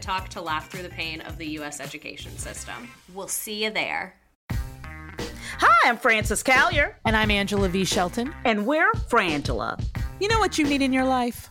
Talk to laugh through the pain of the U.S. education system. We'll see you there. Hi, I'm Frances Callier. And I'm Angela V. Shelton. And we're Frangela. You know what you need in your life?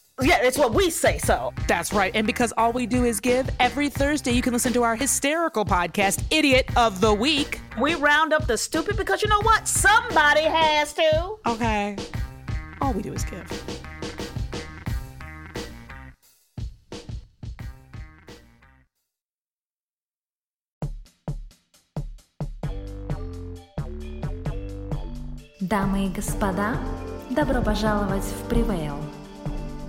Yeah, it's what we say so. That's right. And because all we do is give, every Thursday you can listen to our hysterical podcast, Idiot of the Week. We round up the stupid because you know what? Somebody has to. Okay. All we do is give. Дамы и господа, добро пожаловать в Привейл.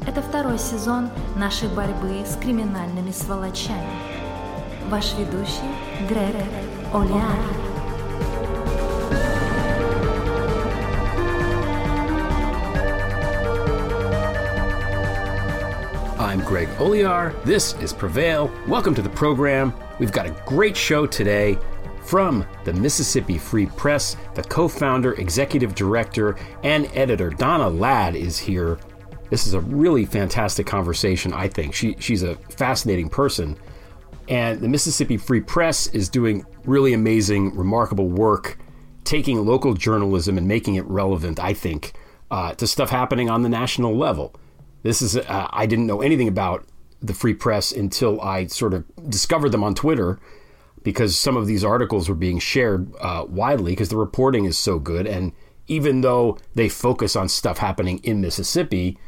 Это второй сезон нашей борьбы с криминальными сволочами. Ваш ведущий Грег Олиар. I'm Greg Olear. This is Prevail. Welcome to the program. We've got a great show today from the Mississippi Free Press. The co founder, executive director, and editor Donna Ladd is here this is a really fantastic conversation, I think. She, she's a fascinating person. And the Mississippi Free Press is doing really amazing, remarkable work, taking local journalism and making it relevant, I think, uh, to stuff happening on the national level. This is, uh, I didn't know anything about the Free Press until I sort of discovered them on Twitter because some of these articles were being shared uh, widely because the reporting is so good. And even though they focus on stuff happening in Mississippi,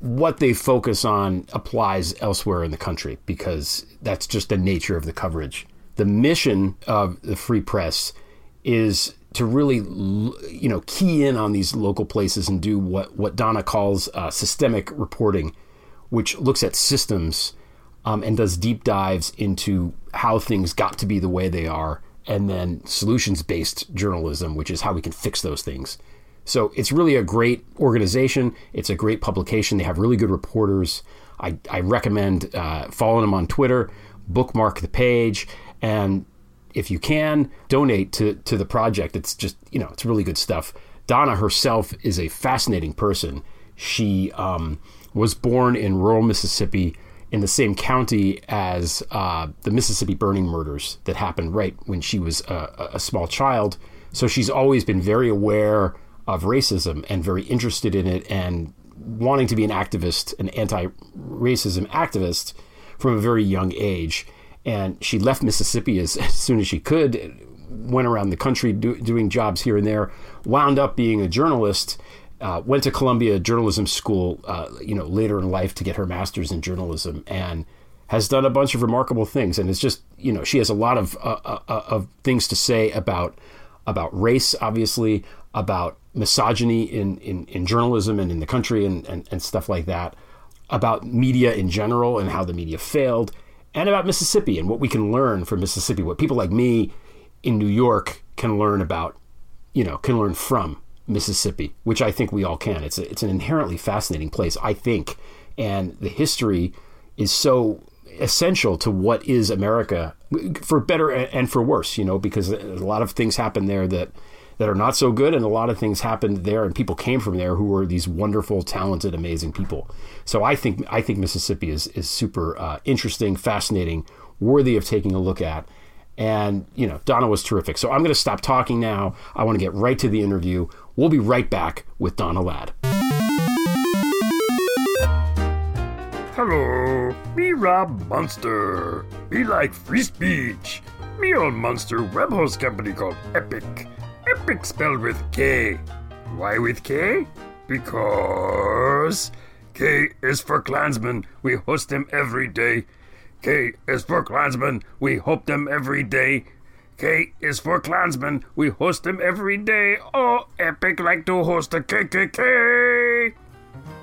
what they focus on applies elsewhere in the country because that's just the nature of the coverage. The mission of the Free Press is to really, you know, key in on these local places and do what what Donna calls uh, systemic reporting, which looks at systems um, and does deep dives into how things got to be the way they are, and then solutions based journalism, which is how we can fix those things. So it's really a great organization. It's a great publication. They have really good reporters. I, I recommend uh, following them on Twitter, bookmark the page, and if you can, donate to, to the project. It's just, you know, it's really good stuff. Donna herself is a fascinating person. She um, was born in rural Mississippi in the same county as uh, the Mississippi burning murders that happened right when she was a, a, small child. So she's always been very aware of racism and very interested in it and wanting to be an activist, an anti racism activist from a very young age. And she left Mississippi as, as soon as she could, went around the country do, doing jobs here and there, wound up being a journalist uh, went to Columbia Journalism School, uh, you know, later in life to get her master's in journalism, and has done a bunch of remarkable things. And it's just, you know, she has a lot of uh, uh, uh of things to say about about race, obviously, about misogyny in, in, in journalism and in the country and, and, and stuff like that, about media in general and how the media failed, and about Mississippi and what we can learn from Mississippi, what people like me in New York can learn about, you know, can learn from Mississippi, which I think we all can. It's a, it's an inherently fascinating place, I think, and the history is so essential to what is America, for better and for worse. You know, because a lot of things happen there that that are not so good, and a lot of things happened there, and people came from there who were these wonderful, talented, amazing people. So I think I think Mississippi is is super uh, interesting, fascinating, worthy of taking a look at. And you know, Donna was terrific. So I'm going to stop talking now. I want to get right to the interview. We'll be right back with Donna Ladd. Hello, me Rob Munster. Me like free speech. Me own Munster web host company called Epik. Epik spelled with K. Why with K? Because K is for Klansmen. We host them every day. K is for Klansmen. We hope them every day. K is for Klansmen. We host them every day. Oh, Epik like to host a KKK.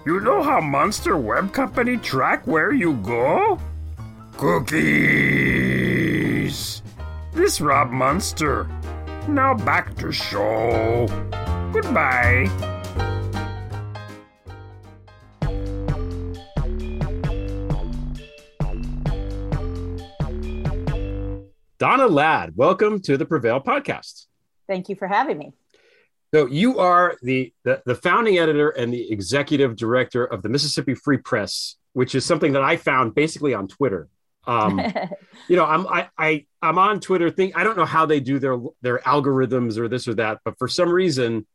You know how Monster Web Company track where you go? Cookies. This Rob Munster. Now back to show. Goodbye. Donna Ladd, welcome to the Prevail podcast. Thank you for having me. So you are the, the the founding editor and the executive director of the Mississippi Free Press, which is something that I found basically on Twitter. Um, you know, I'm I, I I'm on Twitter. Think I don't know how they do their their algorithms or this or that, but for some reason,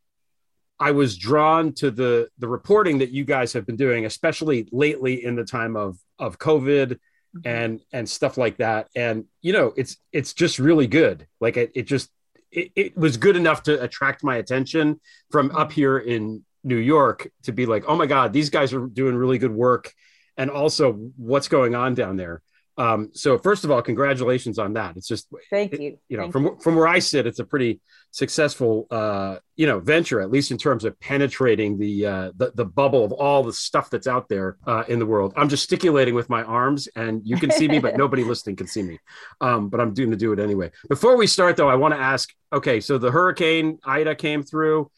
I was drawn to the the reporting that you guys have been doing, especially lately in the time of of COVID and and stuff like that. And you know, it's it's just really good. Like it, it just it, it was good enough to attract my attention from up here in New York to be like, oh my God, these guys are doing really good work. And also what's going on down there. Um, so first of all, congratulations on that. It's just Thank it- you. you know, Thank from from where I sit, it's a pretty successful uh, you know venture, at least in terms of penetrating the uh, the, the bubble of all the stuff that's out there uh, in the world. I'm gesticulating with my arms, and you can see me, but nobody listening can see me. Um, but I'm doing to do it anyway. Before we start, though, I want to ask. Okay, so the hurricane Ida came through.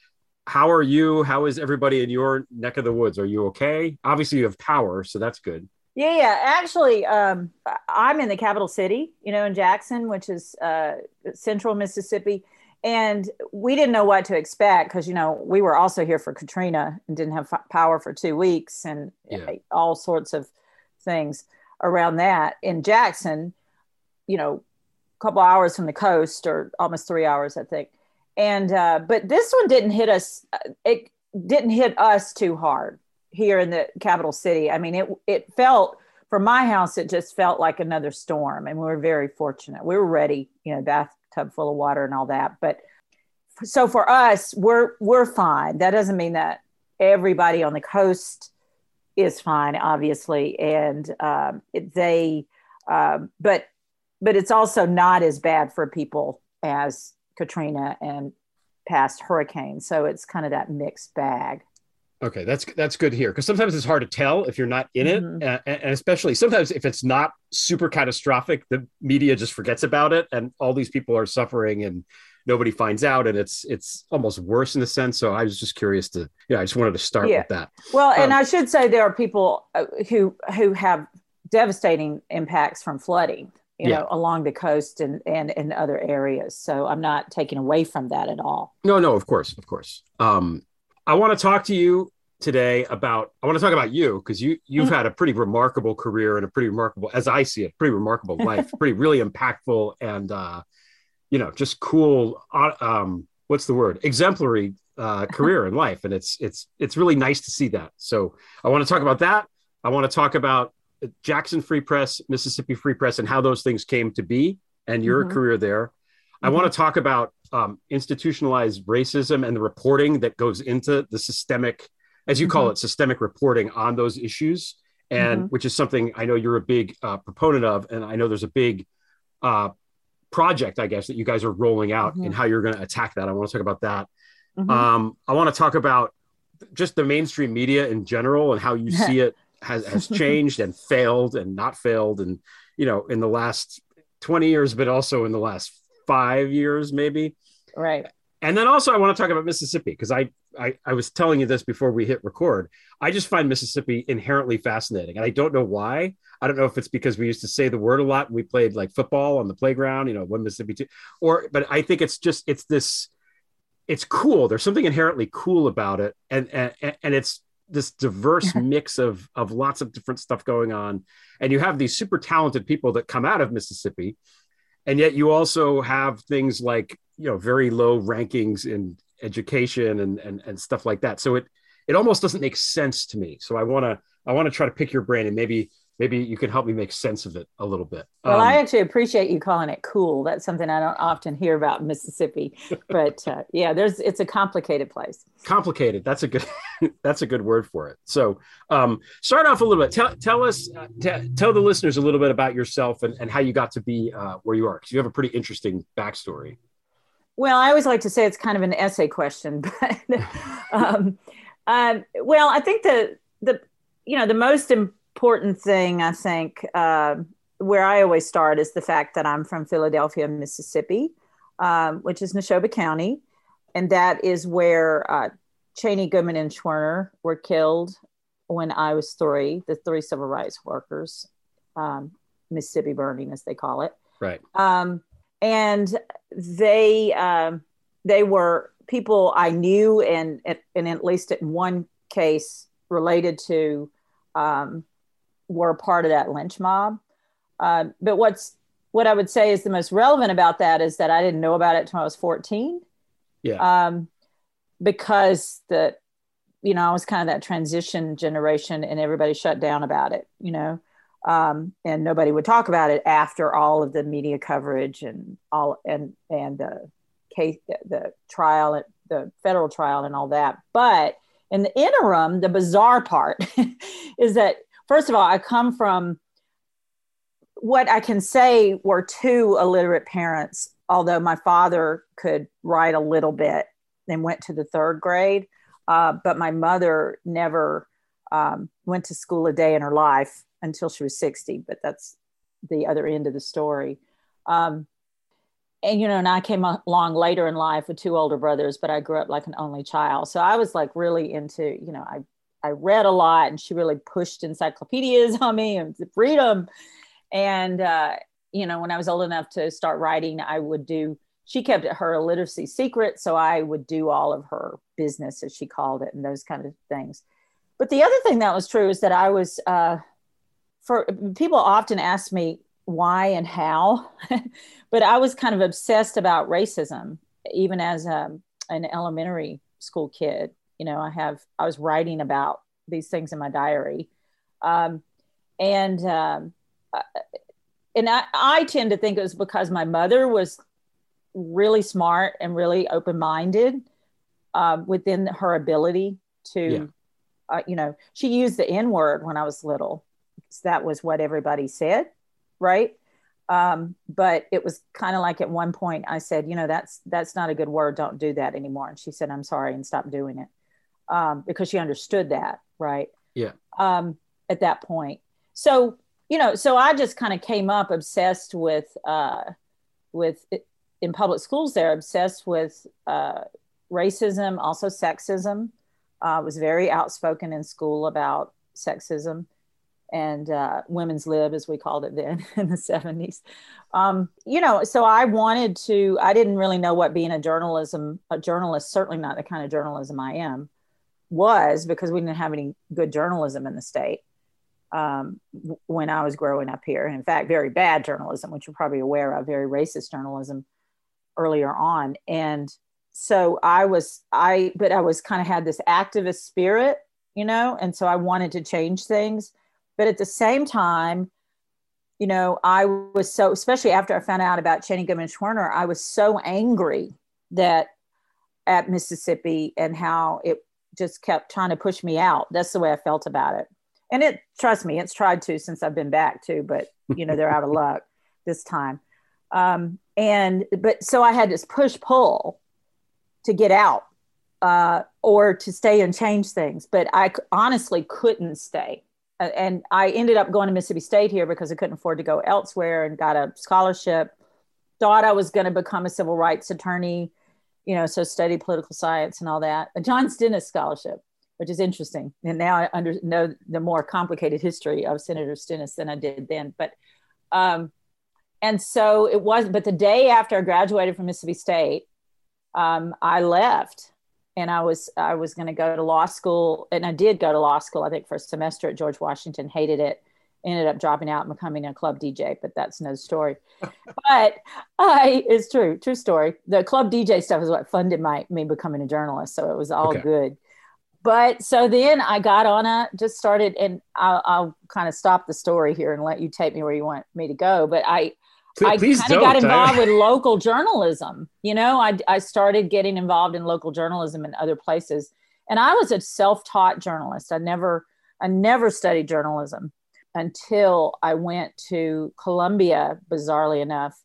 How are you? How is everybody in your neck of the woods? Are you okay? Obviously, you have power, so that's good. Yeah, yeah. Actually, um, I'm in the capital city, you know, in Jackson, which is uh, central Mississippi. And we didn't know what to expect because, you know, we were also here for Katrina and didn't have f- power for two weeks and Yeah. all sorts of things around that. In Jackson, you know, a couple hours from the coast or almost three hours, I think. And, uh, but this one didn't hit us, uh, it didn't hit us too hard here in the capital city. I mean, it it felt from my house, it just felt like another storm, and we were very fortunate. We were ready, you know, bathtub full of water and all that. But so for us, we're we're fine. That doesn't mean that everybody on the coast is fine, obviously, and um, it, they, um, but but it's also not as bad for people as Katrina and past hurricanes. So it's kind of that mixed bag. Okay, that's that's good here because sometimes it's hard to tell if you're not in it, Mhm. uh, and, and especially sometimes if it's not super catastrophic, the media just forgets about it, and all these people are suffering, and nobody finds out, and it's it's almost worse in a sense. So I was just curious to, yeah, I just wanted to start Yeah. with that. Well, and Um, I should say there are people uh, who who have devastating impacts from flooding, you Yeah. know, along the coast and and in other areas. So I'm not taking away from that at all. No, no, of course, of course. Um, I want to talk to you today about. I want to talk about you because you you've Mm-hmm. had a pretty remarkable career and a pretty remarkable, as I see it, pretty remarkable life, pretty really impactful and uh, you know just cool. uh, Um, what's the word? Exemplary uh, career in life, and it's it's it's really nice to see that. So I want to talk about that. I want to talk about Jackson Free Press, Mississippi Free Press, and how those things came to be, and your Mhm. career there. I want to talk about um, institutionalized racism and the reporting that goes into the systemic, as you call Mhm. it, systemic reporting on those issues, and which is something I know you're a big uh, proponent of, and I know there's a big uh, project, I guess, that you guys are rolling out Mhm. and how you're going to attack that. I want to talk about that. Mhm. Um, I want to talk about just the mainstream media in general and how you see it has, has changed and failed and not failed, and you know, in the last 20 years, but also in the last five years, maybe. Right. And then also I want to talk about Mississippi because I, I I was telling you this before we hit record. I just find Mississippi inherently fascinating, and I don't know why. I don't know if it's because we used to say the word a lot and we played like football on the playground, you know, one Mississippi two, or but I think it's just it's this it's cool. There's something inherently cool about it, and and, and it's this diverse mix of of lots of different stuff going on, and you have these super talented people that come out of Mississippi, and yet you also have things like you know very low rankings in education and and and stuff like that. So it it almost doesn't make sense to me. So I want to I want to try to pick your brain and maybe maybe you can help me make sense of it a little bit. Well, um, I actually appreciate you calling it cool. That's something I don't often hear about Mississippi, but uh, yeah, there's it's a complicated place. Complicated. That's a good that's a good word for it. So, um, start off a little bit. Tell tell us uh, t- tell the listeners a little bit about yourself and, and how you got to be uh, where you are because you have a pretty interesting backstory. Well, I always like to say it's kind of an essay question, but um, um, well, I think the the you know the most important important thing I think uh, where I always start is the fact that I'm from Philadelphia, Mississippi, um, which is Neshoba County, and that is where uh, Chaney, Goodman, and Schwerner were killed when I was three. The three civil rights workers, um, Mississippi burning, as they call it. Right. Um, and they um, they were people I knew, and and at least in one case related to um, were part of that lynch mob. Uh, but what's what I would say is the most relevant about that is that I didn't know about it until I was 14. Yeah. Um, because the, you know, I was kind of that transition generation and everybody shut down about it, you know, um, and nobody would talk about it after all of the media coverage and all, and, and the case, the trial, the federal trial and all that. But in the interim, the bizarre part is that first of all, I come from what I can say were two illiterate parents, although my father could write a little bit and went to the third grade. Uh, but my mother never um, went to school a day in her life until she was 60, but that's the other end of the story. Um, and, you know, and I came along later in life with two older brothers, but I grew up like an only child. So I was like really into, you know, I I read a lot and she really pushed encyclopedias on me and them. And, uh, you know, when I was old enough to start writing, I would do, she kept her illiteracy secret. So I would do all of her business, as she called it, and those kind of things. But the other thing that was true is that I was, uh, for people often ask me why and how, but I was kind of obsessed about racism, even as a, um, an elementary school kid you know i have i was writing about these things in my diary. Um, and um, uh, and I, I tend to think it was because my mother was really smart and really open-minded um, within her ability to yeah. uh, you know she used the n word when i was little. That was what everybody said right? Um, but it was kind of like at one point i said you know that's that's not a good word. Don't do that anymore. And she said i'm sorry and stopped doing it um, because she understood that, right? Yeah. Um, at that point, so you know, so I just kind of came up obsessed with uh, with in public schools. There, obsessed with uh, racism, also sexism. Uh, was very outspoken in school about sexism and uh, women's lib, as we called it then in the 70s. Um, you know, so I wanted to, I didn't really know what being a journalism, a journalist, certainly not the kind of journalism I am, was because we didn't have any good journalism in the state um, when I was growing up here. In fact, very bad journalism, which you're probably aware of, very racist journalism earlier on. And so I was, I, but I was kind of had this activist spirit, you know, and so I wanted to change things. But at the same time, you know, I was so, especially after I found out about Chaney Goodman Schwerner, I was so angry that at Mississippi and how it just kept trying to push me out. That's the way I felt about it. And it, trust me, it's tried to since I've been back too, but you know, they're out of luck this time. Um, and, but so I had this push pull to get out uh, or to stay and change things. But I honestly couldn't stay. and I ended up going to Mississippi State here because I couldn't afford to go elsewhere and got a scholarship. Thought I was going to become a civil rights attorney you know, so study political science and all that. A John Stennis scholarship, which is interesting. And now I under, know the more complicated history of Senator Stennis than I did then. But, um, and so it was, but the day after I graduated from Mississippi State, um, I left and I was I was going to go to law school, and I did go to law school. I think for a semester at George Washington, hated it. Ended up dropping out and becoming a club DJ, but that's no story. but I it's true, true story. The club DJ stuff is what funded my me becoming a journalist, so it was all Okay. good. But so then I got on a just started, and I'll, I'll kind of stop the story here and let you take me where you want me to go. But I Please- I kind of got involved with local journalism. You know, I, I started getting involved in local journalism in other places. And I was a self-taught journalist. I never, I never studied journalism until I went to Columbia, bizarrely enough.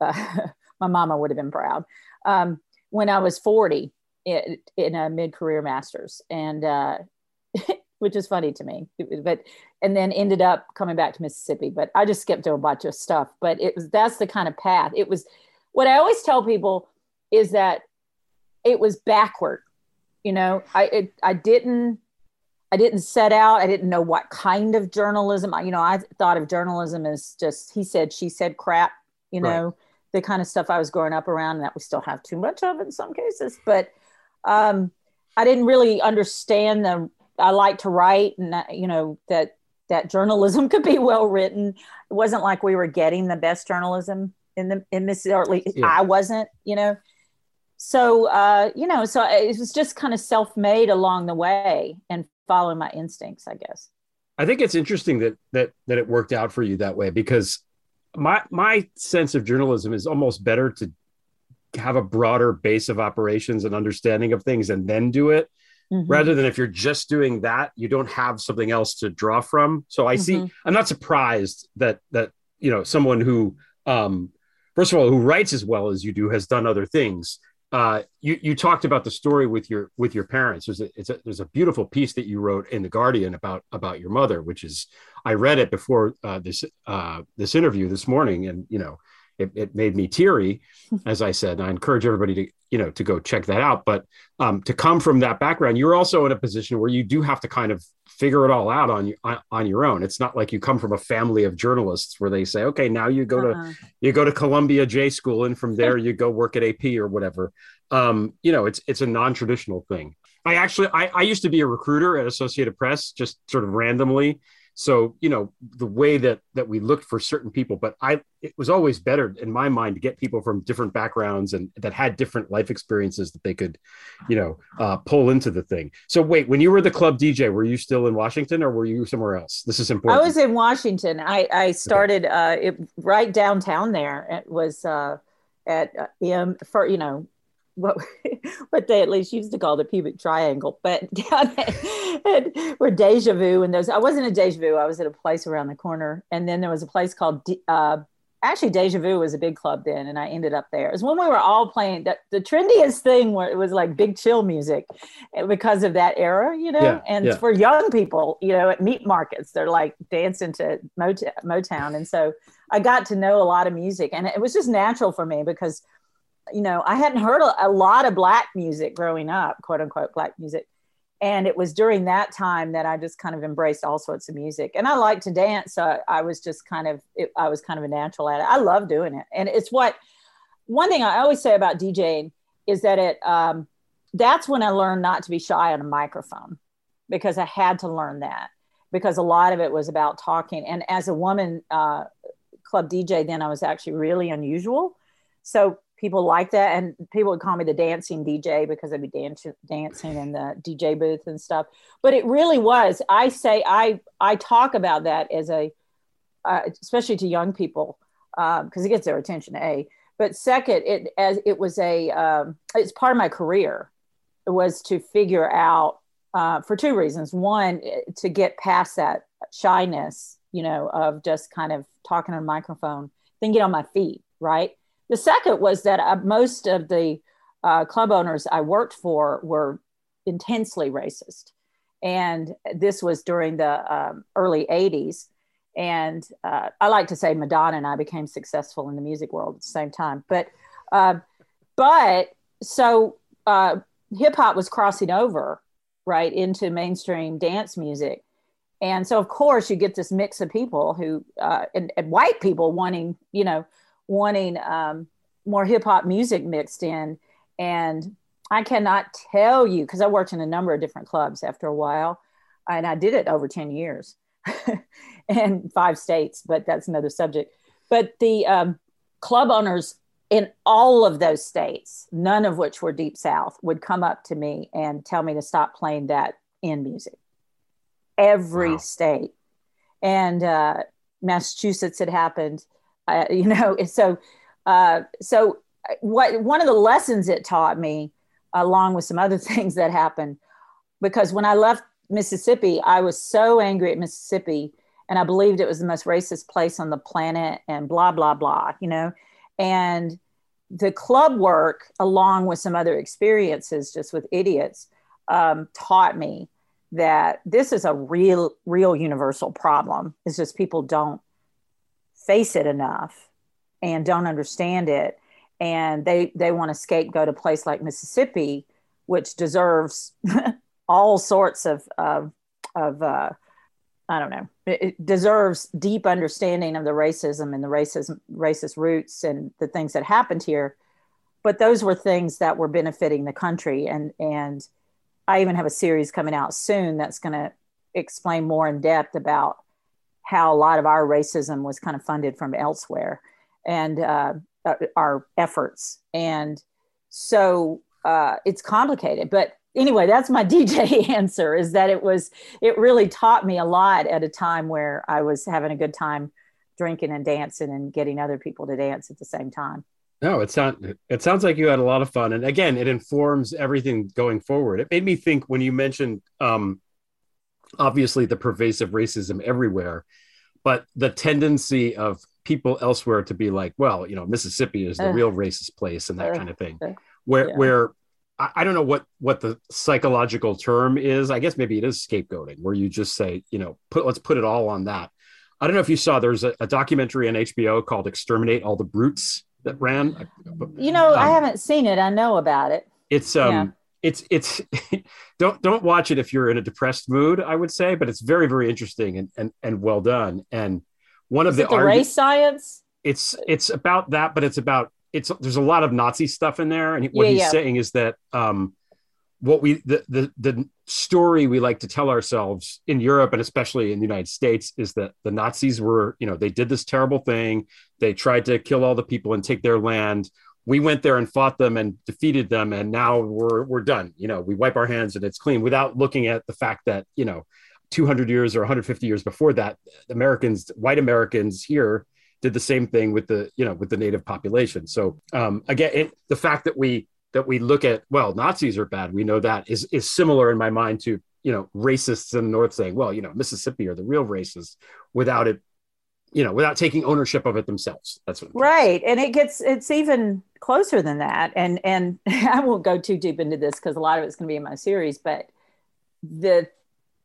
Uh, my mama would have been proud. Um, when I was 40 in, in a mid-career master's and, uh, which is funny to me, but, and then ended up coming back to Mississippi, but I just skipped a bunch of stuff, but it was, that's the kind of path it was. What I always tell people is that it was backward. You know, I, it, I didn't, I didn't set out. I didn't know what kind of journalism. I- You know, I thought of journalism as just he said, she said crap. You Right. know, the kind of stuff I was growing up around, and that we still have too much of in some cases. But um, I didn't really understand the. I like to write, and that, you know that that journalism could be well written. It wasn't like we were getting the best journalism in the in Mississippi. Or at least Yeah. I wasn't. You know, so uh, you know, so it was just kind of self-made along the way and following my instincts, I guess. I think it's interesting that that that it worked out for you that way because my my sense of journalism is almost better to have a broader base of operations and understanding of things and then do it Mhm. rather than if you're just doing that you don't have something else to draw from so i see Mhm. i'm not surprised that that you know someone who um first of all who writes as well as you do has done other things uh you you talked about the story with your with your parents. There's a, it's a there's a beautiful piece that you wrote in the guardian about about your mother which is i read it before uh this uh this interview this morning and you know it, it made me teary as i said and i encourage everybody to you know to go check that out. But um, to come from that background you're also in a position where you do have to kind of figure it all out on on, your own. It's not like you come from a family of journalists where they say okay now you go Uh-uh. to you go to columbia j school and from there you go work at ap or whatever. Um, you know it's it's a non-traditional thing. I actually I, I used to be a recruiter at associated press just sort of randomly so you know the way that that we looked for certain people but i it was always better in my mind to get people from different backgrounds and that had different life experiences that they could you know uh, pull into the thing so wait when you were the club dj were you still in washington or were you somewhere else this is important. I was in Washington. I, I started uh, it right downtown there. It was uh, at uh, M for you know what what they at least used to call the pubic triangle, but down at, where Deja Vu and those. I wasn't a Deja Vu. I was at a place around the corner, and then there was a place called. Uh, Actually, Deja Vu was a big club then, and I ended up there. It was when we were all playing that the trendiest thing where it was like big chill music eh, because of that era, you know. Yeah, and yeah. for young people, you know, at meat markets, they're like dancing to Mota- Motown. And so I got to know a lot of music, and it was just natural for me because, you know, I hadn't heard a, a lot of black music growing up, quote unquote, black music. And it was during that time that I just kind of embraced all sorts of music, and I like to dance. So I was just kind of, it, I was kind of a natural at it. I love doing it, and it's what one thing I always say about DJing is that it, um, that's when I learned not to be shy on a microphone because I had to learn that because a lot of it was about talking. And as a woman uh, club DJ, then I was actually really unusual. So people like that. And people would call me the dancing DJ because I'd be dancing, in the DJ booth and stuff. But it really was, I say, I, I talk about that as a, uh, especially to young people, because it gets their attention, A. But second, it as it was a, um, it's part of my career it was to figure out uh, for two reasons. One, eh, to get past that shyness, you know, of just kind of talking on a microphone, then get on my feet, right? The second was that uh, most of the uh, club owners I worked for were intensely racist. And this was during the um, early 80s. And uh, I like to say Madonna and I became successful in the music world at the same time. But, uh, but so uh, hip hop was crossing over right into mainstream dance music. And so, of course, you get this mix of people who, uh, and, and white people wanting, you know, wanting um, more hip hop music mixed in. And I cannot tell you because I worked in a number of different clubs after a while, and I did it over 10 years and five states, but that's another subject. But the um, club owners in all of those states, none of which were deep south, would come up to me and tell me to stop playing that in music. Every wow. state. And uh, Massachusetts had happened, you know, so uh, so what one of the lessons it taught me, along with some other things that happened, because when I left Mississippi, I was so angry at Mississippi and I believed it was the most racist place on the planet and blah, blah, blah, you know. And the club work, along with some other experiences just with idiots, um, taught me that this is a real, real universal problem. It's just people don't face it enough and don't understand it. And they, they want to scapegoat a place like Mississippi, which deserves all sorts of, of, of uh, I don't know, it deserves deep understanding of the racism and the racism, racist roots and the things that happened here. But those were things that were benefiting the country. And, and I even have a series coming out soon that's going to explain more in depth about how a lot of our racism was kind of funded from elsewhere and uh, our efforts. And so uh, it's complicated, but anyway, that's my DJ answer is that it was, it really taught me a lot at a time where I was having a good time drinking and dancing and getting other people to dance at the same time. No, it sounds it sounds like you had a lot of fun, and again, it informs everything going forward. It made me think when you mentioned, um, obviously, the pervasive racism everywhere, but the tendency of people elsewhere to be like, well, you know, Mississippi is the uh, real racist place, and that uh, kind of thing, uh, where yeah. where I, I don't know what what the psychological term is. I guess maybe it is scapegoating, where you just say, you know, put let's put it all on that. I don't know if you saw there's a, a documentary on HBO called "Exterminate All the Brutes" that ran. You know, um, I haven't seen it. I know about it. It's um. It's it's don't don't watch it if you're in a depressed mood. I would say, but it's very very interesting and and, and well done. And one Is of the, the race science. It's it's about that, but it's about it's there's a lot of Nazi stuff in there, and what yeah, he's yeah. saying is that um, what we the, the the story we like to tell ourselves in Europe and especially in the United States is that the Nazis were you know they did this terrible thing, they tried to kill all the people and take their land. We went there and fought them and defeated them, and now we're we're done. You know, we wipe our hands and it's clean without looking at the fact that you know 200 years or 150 years before that, Americans, white Americans here did the same thing with the you know with the native population. So um, again, it, the fact that we that we look at well Nazis are bad, we know that is is similar in my mind to you know racists in the North saying well you know Mississippi are the real racists without it you know without taking ownership of it themselves. That's what right, and it gets it's even closer than that. And and I won't go too deep into this because a lot of it's going to be in my series, but the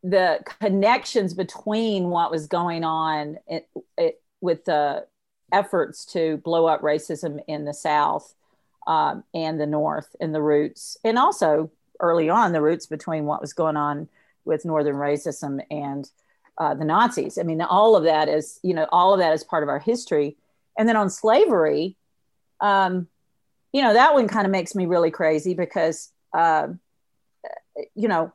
the connections between what was going on it, it, with the efforts to blow up racism in the South um, and the North and the roots, and also early on the roots between what was going on with Northern racism and uh, the Nazis. I mean, all of that is, you know, all of that is part of our history. And then on slavery, um, you know, that one kind of makes me really crazy because, uh, you know,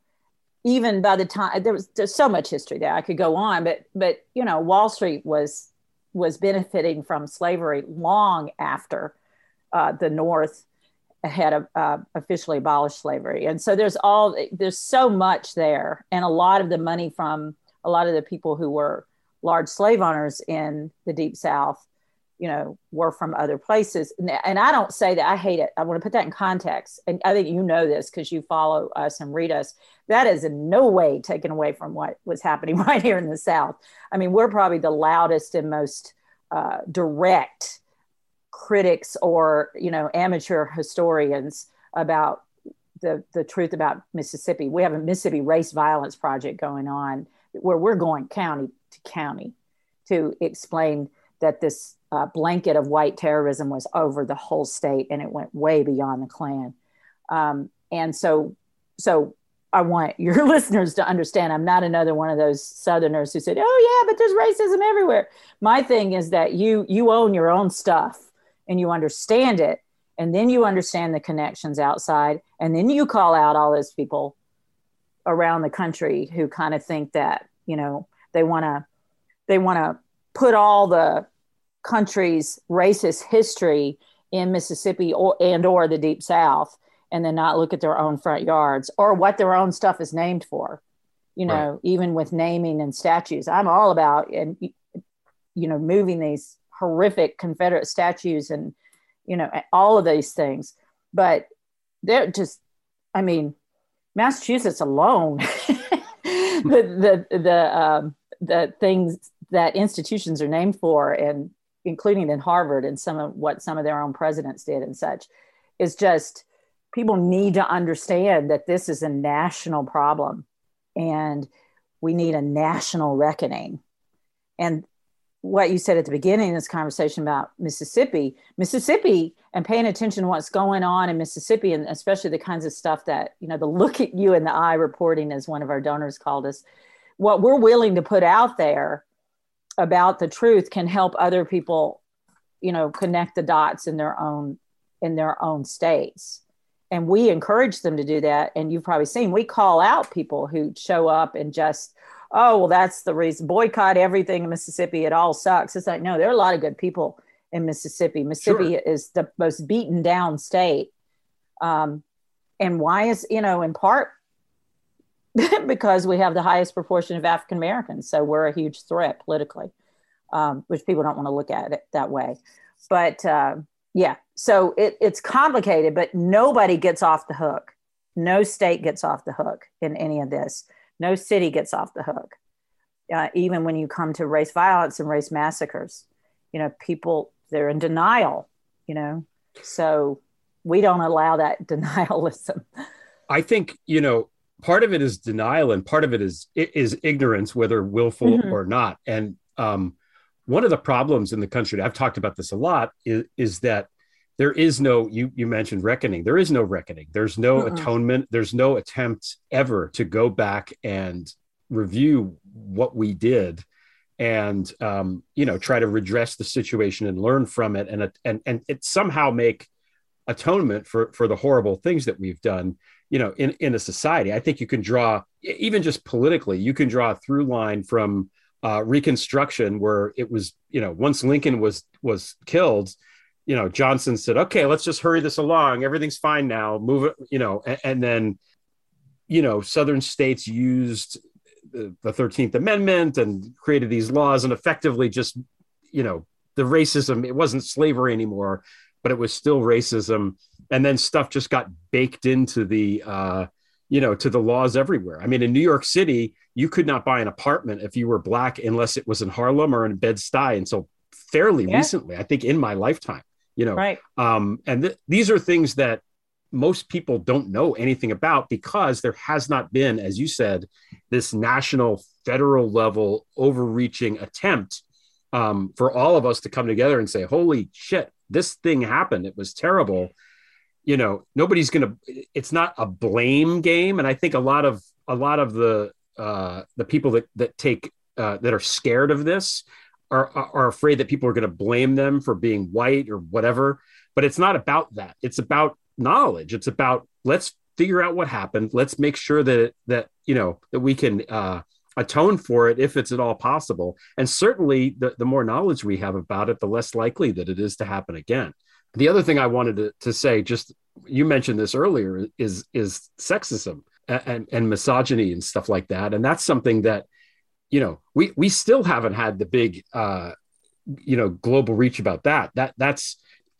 even by the time there was there's so much history there, I could go on, but but you know, Wall Street was was benefiting from slavery long after uh, the North had uh, officially abolished slavery. And so there's all there's so much there, and a lot of the money from a lot of the people who were large slave owners in the Deep South, you know, were from other places. And, I don't say that I hate it. I want to put that in context. And I think you know this because you follow us and read us. That is in no way taken away from what was happening right here in the South. I mean, we're probably the loudest and most uh, direct critics or you know amateur historians about the the truth about Mississippi. We have a Mississippi Race Violence Project going on where we're going county to county to explain that this uh, blanket of white terrorism was over the whole state and it went way beyond the Klan. Um, and so, so I want your listeners to understand I'm not another one of those Southerners who said, "Oh yeah, but there's racism everywhere." My thing is that you you own your own stuff and you understand it, and then you understand the connections outside and then you call out all those people around the country who kind of think that you know they want to they want to put all the country's racist history in Mississippi or and or the deep south and then not look at their own front yards or what their own stuff is named for you know right. even with naming and statues i'm all about and you know moving these horrific confederate statues and you know all of these things but they're just i mean massachusetts alone the the the um, the things that institutions are named for and including in harvard and some of what some of their own presidents did and such is just people need to understand that this is a national problem and we need a national reckoning. And what you said at the beginning of this conversation about Mississippi, Mississippi, and paying attention to what's going on in Mississippi, and especially the kinds of stuff that, you know, the look at you in the eye reporting, as one of our donors called us, what we're willing to put out there about the truth can help other people, you know, connect the dots in their own in their own states. And we encourage them to do that. And you've probably seen we call out people who show up and just oh, well, that's the reason. Boycott everything in Mississippi. It all sucks. It's like, no, there are a lot of good people in Mississippi. Mississippi sure. is the most beaten down state. Um, and why is, you know, in part because we have the highest proportion of African Americans. So we're a huge threat politically, um, which people don't want to look at it that way. But uh, yeah, so it, it's complicated, but nobody gets off the hook. No state gets off the hook in any of this. No city gets off the hook. Uh, even when you come to race violence and race massacres, you know, people, they're in denial, you know. So we don't allow that denialism. I think, you know, part of it is denial and part of it is is ignorance, whether willful mm-hmm. or not. And um, one of the problems in the country, I've talked about this a lot, is, is that there is no you you mentioned reckoning there is no reckoning there's no uh-uh. atonement there's no attempt ever to go back and review what we did and um, you know try to redress the situation and learn from it and and and it somehow make atonement for for the horrible things that we've done you know in in a society i think you can draw even just politically you can draw a through line from uh, reconstruction where it was you know once lincoln was was killed you know, Johnson said, okay, let's just hurry this along. Everything's fine now. Move it, you know, and, and then, you know, Southern states used the, the 13th Amendment and created these laws and effectively just, you know, the racism, it wasn't slavery anymore, but it was still racism. And then stuff just got baked into the, uh, you know, to the laws everywhere. I mean, in New York City, you could not buy an apartment if you were black unless it was in Harlem or in Bed-Stuy until fairly yeah. recently, I think in my lifetime you know right um and th- these are things that most people don't know anything about because there has not been as you said this national federal level overreaching attempt um, for all of us to come together and say holy shit this thing happened it was terrible you know nobody's gonna it's not a blame game and i think a lot of a lot of the uh the people that that take uh, that are scared of this are, are afraid that people are going to blame them for being white or whatever. But it's not about that. It's about knowledge. It's about let's figure out what happened. Let's make sure that that you know that we can uh, atone for it if it's at all possible. And certainly, the, the more knowledge we have about it, the less likely that it is to happen again. The other thing I wanted to, to say, just you mentioned this earlier, is is sexism and, and misogyny and stuff like that. And that's something that you know, we we still haven't had the big uh, you know global reach about that. That that's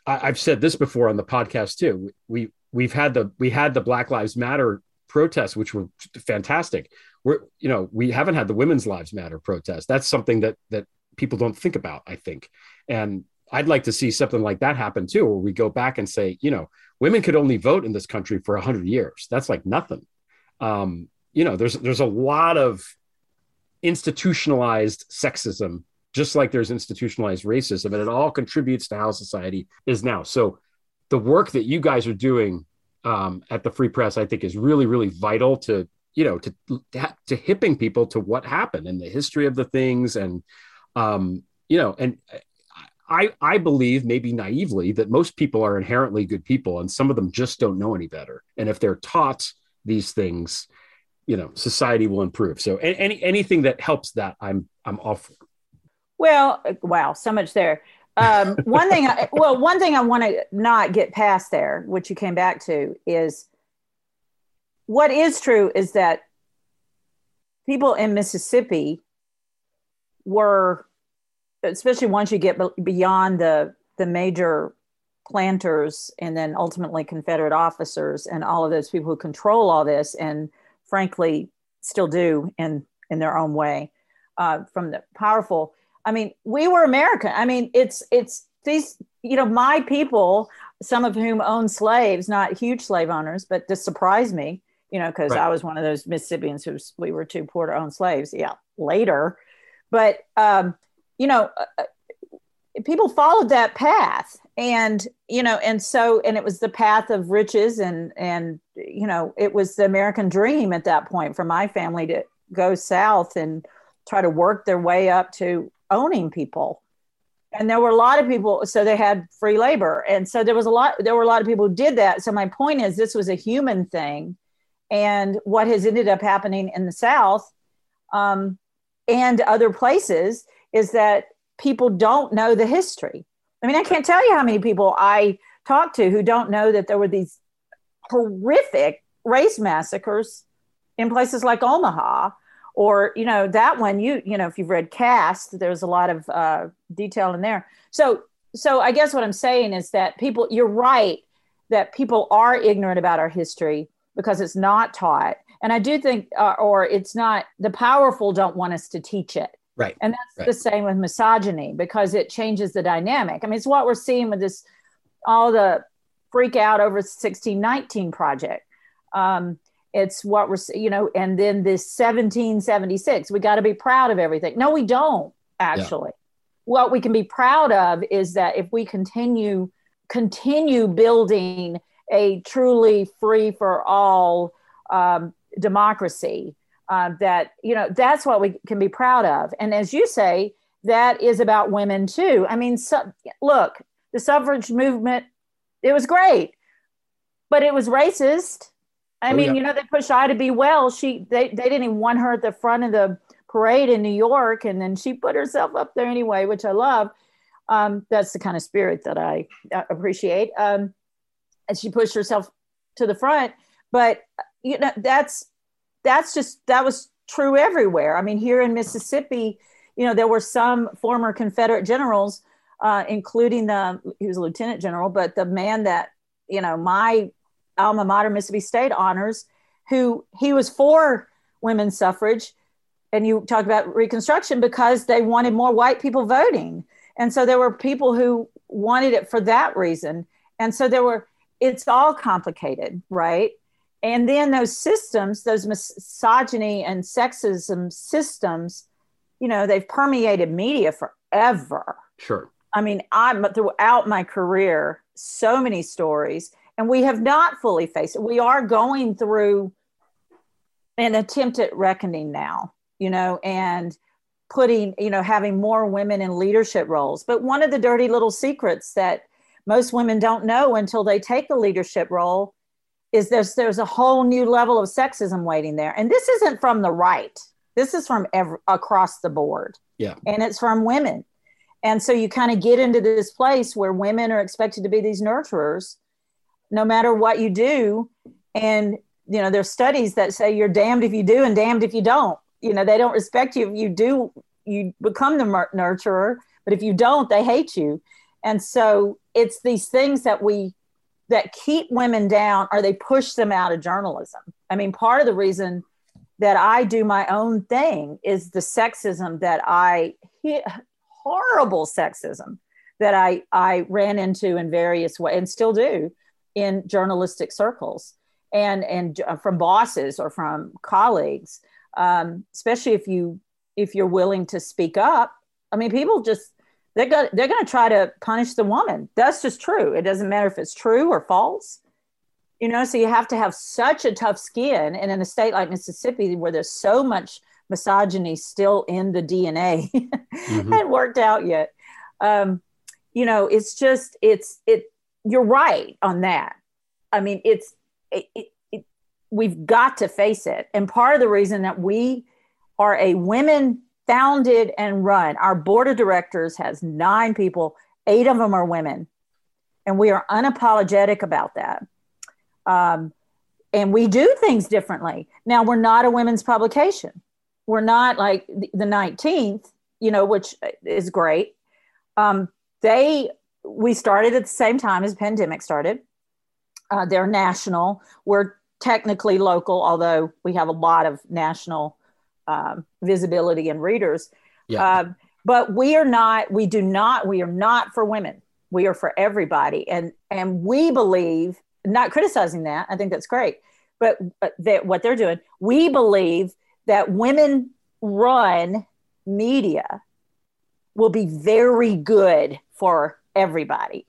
I, have said this before on the podcast too. We we've had the we had the Black Lives Matter protests, which were fantastic. We're you know we haven't had the Women's Lives Matter protest. That's something that that people don't think about. I think, and I'd like to see something like that happen too, where we go back and say, you know, women could only vote in this country for hundred years. That's like nothing. Um, you know, there's there's a lot of institutionalized sexism, just like there's institutionalized racism, and it all contributes to how society is now. So, the work that you guys are doing um, at the Free Press, I think, is really, really vital to you know to to hipping people to what happened and the history of the things, and um, you know, and I, I believe, maybe naively, that most people are inherently good people and some of them just don't know any better. And if they're taught these things, you know, society will improve. So any anything that helps that, I'm I'm all for. Well, wow, so much there. Um, one thing, I, well, one thing I want to not get past there, which you came back to, is what is true is that people in Mississippi were, especially once you get beyond the the major planters and then ultimately Confederate officers and all of those people who control all this and frankly still do in in their own way uh, from the powerful. I mean, we were American. I mean, it's it's these you know my people, some of whom own slaves, not huge slave owners, but this surprised me you know, because right. I was one of those Mississippians who we were too poor to own slaves. Yeah, later, but um, you know, uh, uh, people followed that path, and you know, and so, and it was the path of riches, and and you know, it was the American dream at that point for my family to go south and try to work their way up to owning people. And there were a lot of people so they had free labor. And so there was a lot there were a lot of people who did that. So my point is this was a human thing and what has ended up happening in the South um, and other places is that people don't know the history. I mean, I can't tell you how many people I talked to who don't know that there were these horrific race massacres in places like Omaha or you know that one you you know if you've read Caste there's a lot of uh, detail in there so so i guess what i'm saying is that people you're right that people are ignorant about our history because it's not taught. And I do think, uh, or it's not, the powerful don't want us to teach it. Right. And that's right. the same with misogyny because it changes the dynamic. I mean, it's what we're seeing with this, all the freak out over 1619 project. Um, it's what we're, you know, and then this 1776, we got to be proud of everything. No, we don't actually. Yeah. What we can be proud of is that if we continue, continue building a truly free for all um, democracy. Uh, that you know that's what we can be proud of, and as you say, that is about women too. I mean, so, look, the suffrage movement, it was great, but it was racist. I oh, mean, yeah. you know, they pushed Ida B. Wells She they they didn't even want her at the front of the parade in New York, and then she put herself up there anyway, which I love. Um, that's the kind of spirit that I appreciate. Um, and she pushed herself to the front but you know that's that's just that was true everywhere. I mean here in mississippi you know there were some former confederate generals uh, including the he was a lieutenant general but the man that you know my alma mater mississippi state honors who he was for women's suffrage. And you talk about reconstruction because they wanted more white people voting. And so there were people who wanted it for that reason. And so there were it's all complicated, right? And then those systems, those misogyny and sexism systems, you know, they've permeated media forever. Sure. I mean, I'm throughout my career, so many stories, and we have not fully faced it. We are going through an attempt at reckoning now, you know, and putting, you know, having more women in leadership roles. But one of the dirty little secrets that most women don't know until they take a leadership role is there's there's a whole new level of sexism waiting there. And this isn't from the right. This is from every, across the board. Yeah. And it's from women. And so you kind of get into this place where women are expected to be these nurturers no matter what you do. And you know there's studies that say you're damned if you do and damned if you don't. You know they don't respect you. If you do you become the nurturer. But if you don't they hate you. And so it's these things that we that keep women down or they push them out of journalism. I mean, part of the reason that I do my own thing is the sexism that I horrible sexism that I I ran into in various ways and still do in journalistic circles and and uh, from bosses or from colleagues, um, especially if you if you're willing to speak up. I mean, people just they're going they're going to try to punish the woman. That's just true. It doesn't matter if it's true or false. You know, so you have to have such a tough skin. And in a state like Mississippi, where there's so much misogyny still in the DNA, mm-hmm. hadn't worked out yet. Um, you know, it's just it's it. You're right on that. I mean, it's it, it, it, we've got to face it, and part of the reason that we are a women founded and run. Our board of directors has nine people, eight of them are women, and we are unapologetic about that. Um, and we do things differently. Now, we're not a women's publication. We're not like the 19th, you know, which is great. Um, they, we started at the same time as pandemic started. Uh, they're national. We're technically local, although we have a lot of national um, visibility and readers. Yeah. Uh, but we are not. We do not. We are not for women. We are for everybody, and and we believe. Not criticizing that. I think that's great, but, but that what they're doing. We believe that women run media will be very good for everybody.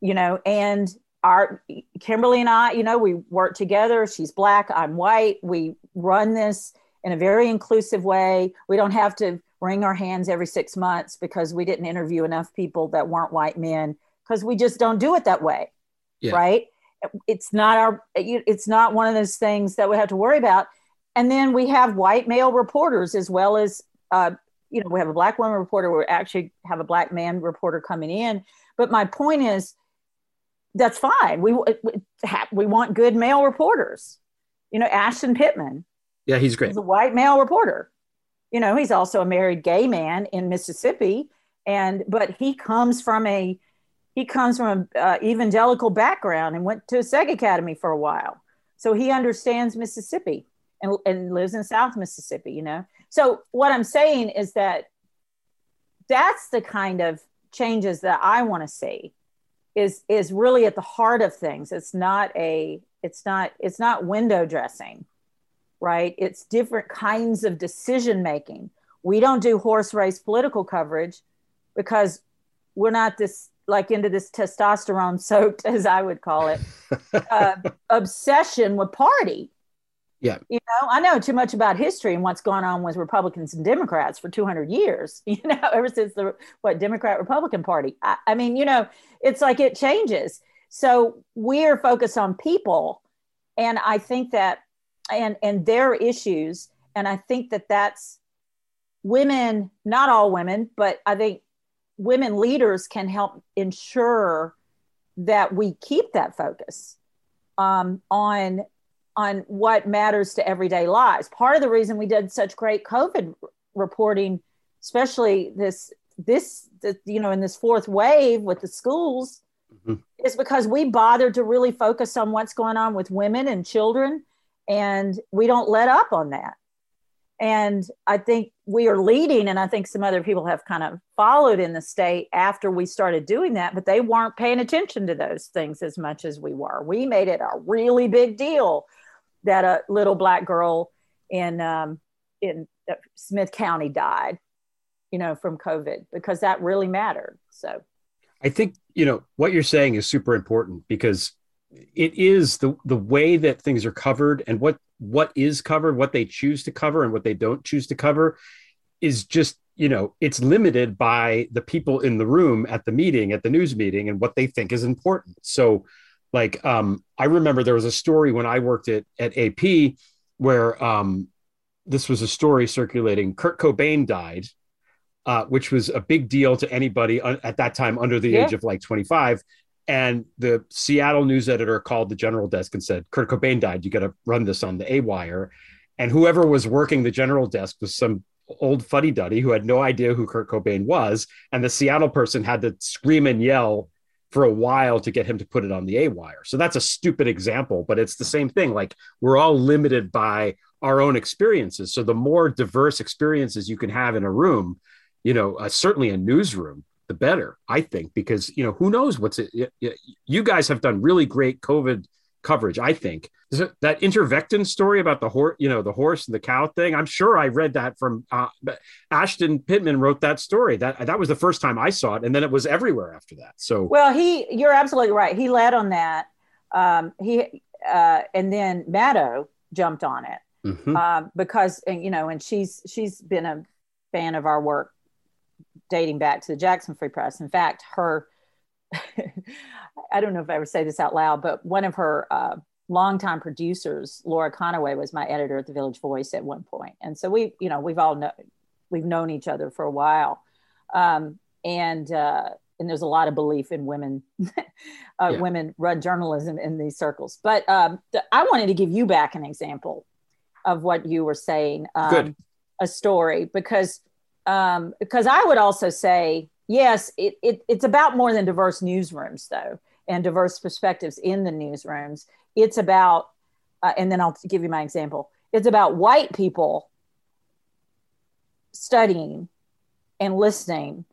You know, and our Kimberly and I, you know, we work together. She's black, I'm white. We run this in a very inclusive way. We don't have to wring our hands every six months because we didn't interview enough people that weren't white men because we just don't do it that way. Yeah. Right. It's not our, it's not one of those things that we have to worry about. And then we have white male reporters as well as, uh, you know, we have a black woman reporter. We actually have a black man reporter coming in. But my point is, that's fine. We we want good male reporters. You know, Ashton Pittman Yeah, he's great. He's a white male reporter. You know, he's also a married gay man in Mississippi, and but he comes from a he comes from an uh, evangelical background and went to a Seg Academy for a while, so he understands Mississippi and and lives in South Mississippi. You know, so what I'm saying is that that's the kind of changes that I want to see is is really at the heart of things. It's not a it's not it's not window dressing right? It's different kinds of decision making. We don't do horse race political coverage because we're not this like into this testosterone soaked, as I would call it, uh, obsession with party. Yeah. You know, I know too much about history and what's gone on with Republicans and Democrats for 200 years, you know, ever since the what Democrat Republican Party. I, I mean, you know, it's like it changes. So we're focused on people. And I think that and and their issues. And i think that that's women not all women but i think women leaders can help ensure that we keep that focus um, on on what matters to everyday lives. Part of the reason we did such great covid reporting especially this this the, you know in this fourth wave with the schools mm-hmm. is because we bothered to really focus on what's going on with women and children and we don't let up on that. And i think we are leading and i think some other people have kind of followed in the state after we started doing that but they weren't paying attention to those things as much as we were. We made it a really big deal that a little black girl in um, in uh, smith county died you know from covid because that really mattered. So I think you know what you're saying is super important because it is the the way that things are covered and what what is covered what they choose to cover and what they don't choose to cover is just you know it's limited by the people in the room at the meeting at the news meeting and what they think is important. So like um i remember there was a story when i worked at at ap where um this was a story circulating. Kurt cobain died uh, which was a big deal to anybody at that time under the Yeah. age of like 25 and the Seattle news editor called the general desk and said, Kurt Cobain died. You got to run this on the A wire. And whoever was working the general desk was some old fuddy duddy who had no idea who Kurt Cobain was. And the Seattle person had to scream and yell for a while to get him to put it on the A wire. So that's a stupid example, but it's the same thing. Like we're all limited by our own experiences. So the more diverse experiences you can have in a room, you know, uh, certainly a newsroom, the better, I think, because you know who knows what's it. You guys have done really great COVID coverage, I think. Is it that ivermectin story about the horse, you know, the horse and the cow thing? I'm sure I read that from uh, Ashton Pittman wrote that story. That that was the first time I saw it, and then it was everywhere after that. So Well, he, you're absolutely right. He led on that. Um, he, uh, and then Maddow jumped on it mhm. um, because, and, you know, and she's she's been a fan of our work dating back to the Jackson Free Press. In fact, her, I don't know if I ever say this out loud, but one of her uh, longtime producers, Laura Conaway, was my editor at the Village Voice at one point. and so we, you know, we've all know, we've known each other for a while, um, and uh, and there's a lot of belief in women, uh, yeah. women run journalism in these circles. But um, th- I wanted to give you back an example of what you were saying, um, a story because um, because I would also say yes, it, it it's about more than diverse newsrooms though, and diverse perspectives in the newsrooms. It's about, uh, and then I'll give you my example. It's about white people studying and listening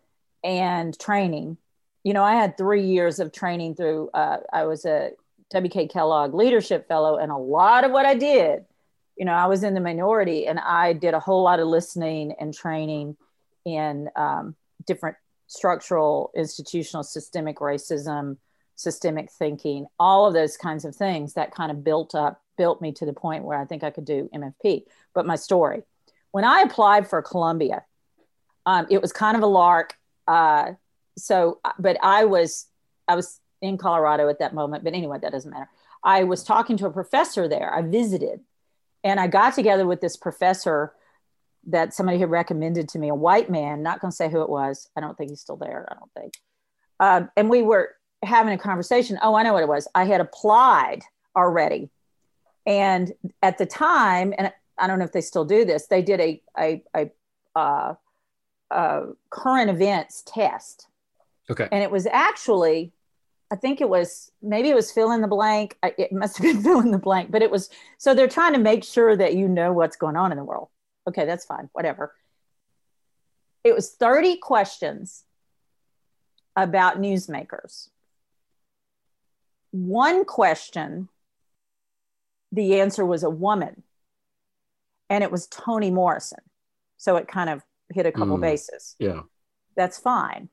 and training. You know, I had three years of training through, uh, I was a WK Kellogg Leadership Fellow, and a lot of what I did, you know, I was in the minority and I did a whole lot of listening and training in um, different structural, institutional, systemic racism, systemic thinking, all of those kinds of things that kind of built up, built me to the point where I think I could do MFP. But my story when I applied for Columbia, um, it was kind of a lark. Uh, so, but I was I was in Colorado at that moment. But anyway, that doesn't matter. I was talking to a professor there. I visited, and I got together with this professor that somebody had recommended to me, a white man. Not going to say who it was. I don't think he's still there. I don't think. Um, and we were having a conversation. Oh, I know what it was. I had applied already, and at the time, and I don't know if they still do this. They did a a, a uh, uh, current events test. Okay. And it was actually, I think it was maybe it was fill in the blank. It must have been fill in the blank, but it was so they're trying to make sure that you know what's going on in the world. Okay, that's fine. Whatever. It was 30 questions about newsmakers. One question, the answer was a woman, and it was Toni Morrison. So it kind of hit a couple mm, bases. Yeah. That's fine.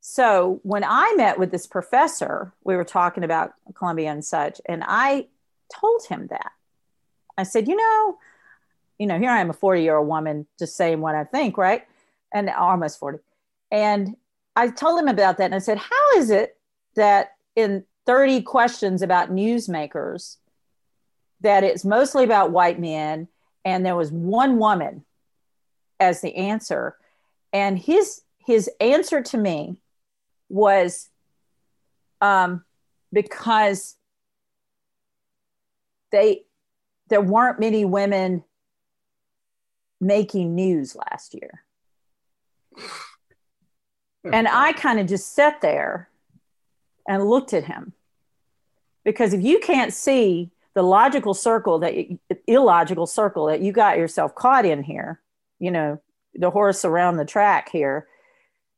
So when I met with this professor, we were talking about Columbia and such, and I told him that. I said, you know, you know, here I am a 40 year old woman just saying what I think, right? And almost 40. And I told him about that and I said, how is it that in 30 questions about newsmakers, that it's mostly about white men and there was one woman as the answer. And his his answer to me was um, because they there weren't many women making news last year. and I kind of just sat there and looked at him. Because if you can't see the logical circle that illogical circle that you got yourself caught in here, you know, the horse around the track here,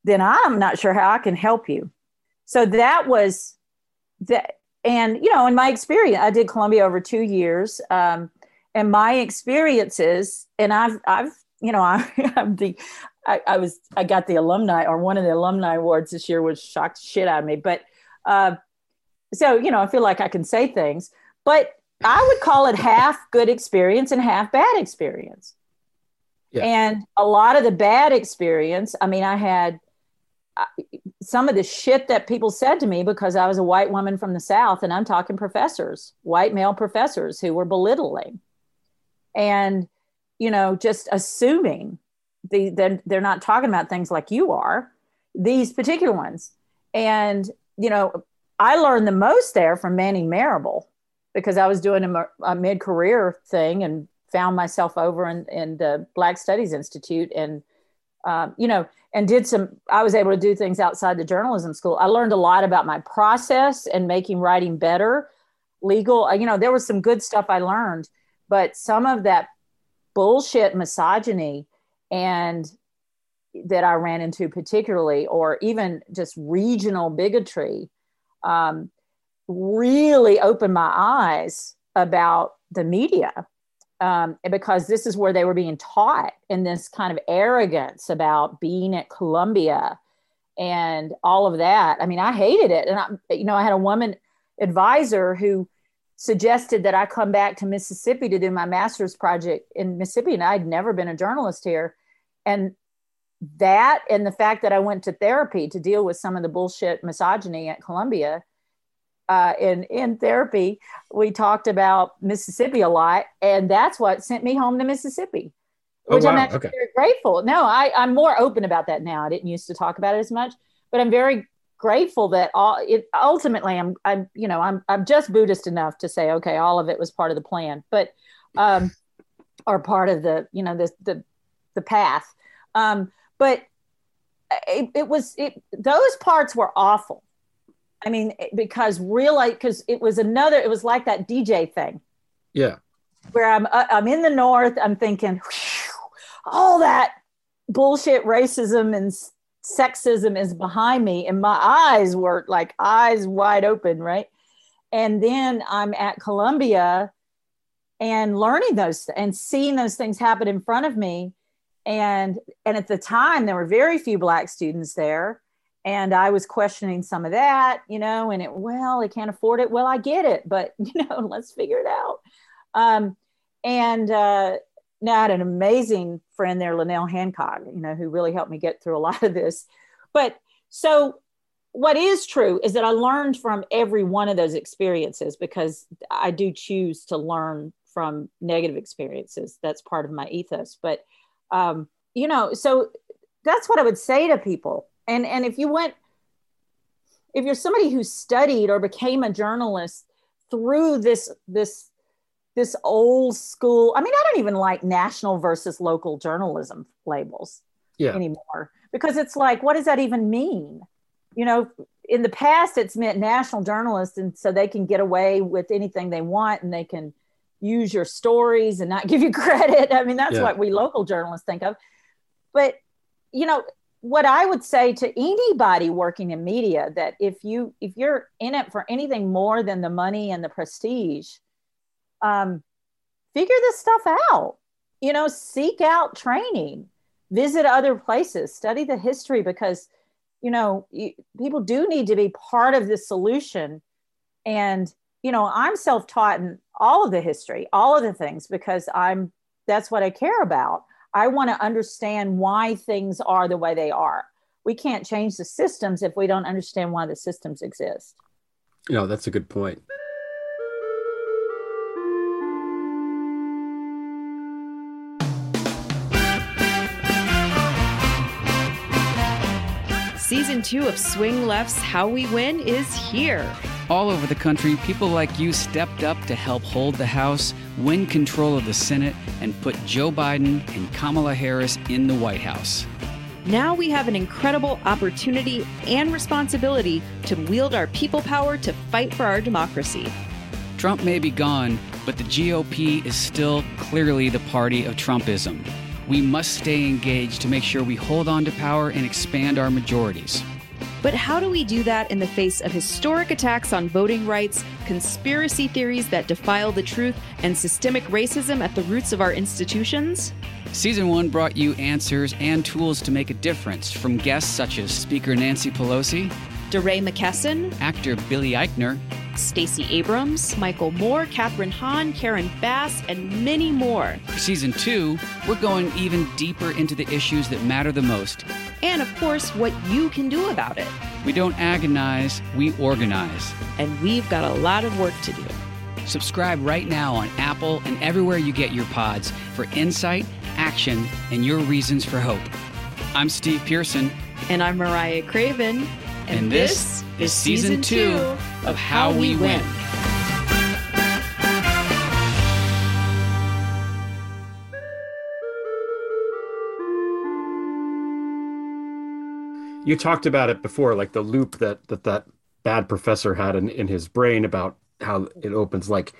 then I'm not sure how I can help you. So that was that. And, you know, in my experience, I did Columbia over two years. Um, and my experiences, and I've, I've, you know, I, am the, I, I, was, I got the alumni or one of the alumni awards this year, which shocked shit out of me. But, uh, so, you know, I feel like I can say things, but I would call it half good experience and half bad experience. Yeah. And a lot of the bad experience, I mean, I had uh, some of the shit that people said to me because I was a white woman from the South, and I'm talking professors, white male professors who were belittling and, you know, just assuming the, they're, they're not talking about things like you are, these particular ones. And, you know, I learned the most there from Manning Marable because I was doing a, a mid career thing and found myself over in, in the Black Studies Institute and, um, you know, and did some, I was able to do things outside the journalism school. I learned a lot about my process and making writing better, legal. You know, there was some good stuff I learned, but some of that bullshit misogyny and that I ran into, particularly, or even just regional bigotry, um, really opened my eyes about the media um, because this is where they were being taught in this kind of arrogance about being at Columbia and all of that. I mean, I hated it. And I, you know, I had a woman advisor who suggested that I come back to Mississippi to do my master's project in Mississippi. And I'd never been a journalist here. And that and the fact that I went to therapy to deal with some of the bullshit misogyny at Columbia. Uh, in in therapy, we talked about Mississippi a lot, and that's what sent me home to Mississippi, Oh, which I'm actually Okay. very grateful. No, I I'm more open about that now. I didn't used to talk about it as much, but I'm very grateful that all it ultimately I'm I'm you know I'm I'm just Buddhist enough to say okay, all of it was part of the plan, but um, or part of the you know the the the path. Um, but it, it was it those parts were awful i mean because real because it was another it was like that dj thing Yeah. where i'm uh, i'm in the north i'm thinking all that bullshit racism and sexism is behind me and my eyes were like eyes wide open right? And then i'm at columbia and learning those and seeing those things happen in front of me. And and at the time there were very few black students there and i was questioning some of that you know and it well they can't afford it. Well i get it but you know let's figure it out. Um, and uh, now i had an amazing friend there LynNell Hancock you know who really helped me get through a lot of this. But so what is true is that i learned from every one of those experiences because i do choose to learn from negative experiences. That's part of my ethos. But um, you know so that's what i would say to people. And and if you went if you're somebody who studied or became a journalist through this this this old school i mean i don't even like national versus local journalism labels Yeah. anymore because it's like what does that even mean you know in the past it's meant national journalists and so they can get away with anything they want and they can use your stories and not give you credit i mean that's Yeah. what we local journalists think of but you know what i would say to anybody working in media that if you if you're in it for anything more than the money and the prestige um, figure this stuff out you know seek out training visit other places study the history because you know you, people do need to be part of the solution. And you know i'm self-taught in all of the history all of the things because i'm that's what i care about. I want to understand why things are the way they are. We can't change the systems if we don't understand why the systems exist. You know, that's a good point. Season two of Swing Left's How We Win is here. All over the country, people like you stepped up to help hold the House, win control of the Senate, and put Joe Biden and Kamala Harris in the White House. Now we have an incredible opportunity and responsibility to wield our people power to fight for our democracy. Trump may be gone, but the GOP is still clearly the party of Trumpism. We must stay engaged to make sure we hold on to power and expand our majorities. But how do we do that in the face of historic attacks on voting rights, conspiracy theories that defile the truth, and systemic racism at the roots of our institutions? Season 1 brought you answers and tools to make a difference from guests such as Speaker Nancy Pelosi, DeRay McKesson, actor Billy Eichner, Stacey Abrams, Michael Moore, Catherine Hahn, Karen Bass, and many more. For season two, we're going even deeper into the issues that matter the most. And of course, what you can do about it. We don't agonize, we organize. And we've got a lot of work to do. Subscribe right now on Apple and everywhere you get your pods for insight, action, and your reasons for hope. I'm Steve Pearson. And I'm Mariah Craven. And, this, is season two of How We Win. You talked about it before, like the loop that that that bad professor had in, in his brain about how it opens. Like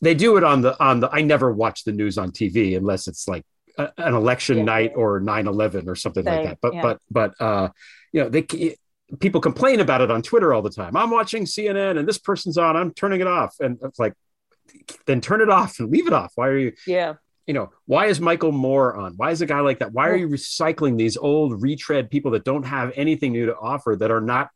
they do it on the on the. I never watch the news on TV unless it's like a, an election Yeah. night or 9-11 or something like that. But yeah. but but uh, you know they people complain about it on Twitter all the time. I'm watching CNN and this person's on. I'm turning it off, and it's like then turn it off and leave it off. Why are you? yeah you know, why is Michael Moore on? Why is a guy like that? Why are you recycling these old retread people that don't have anything new to offer that are not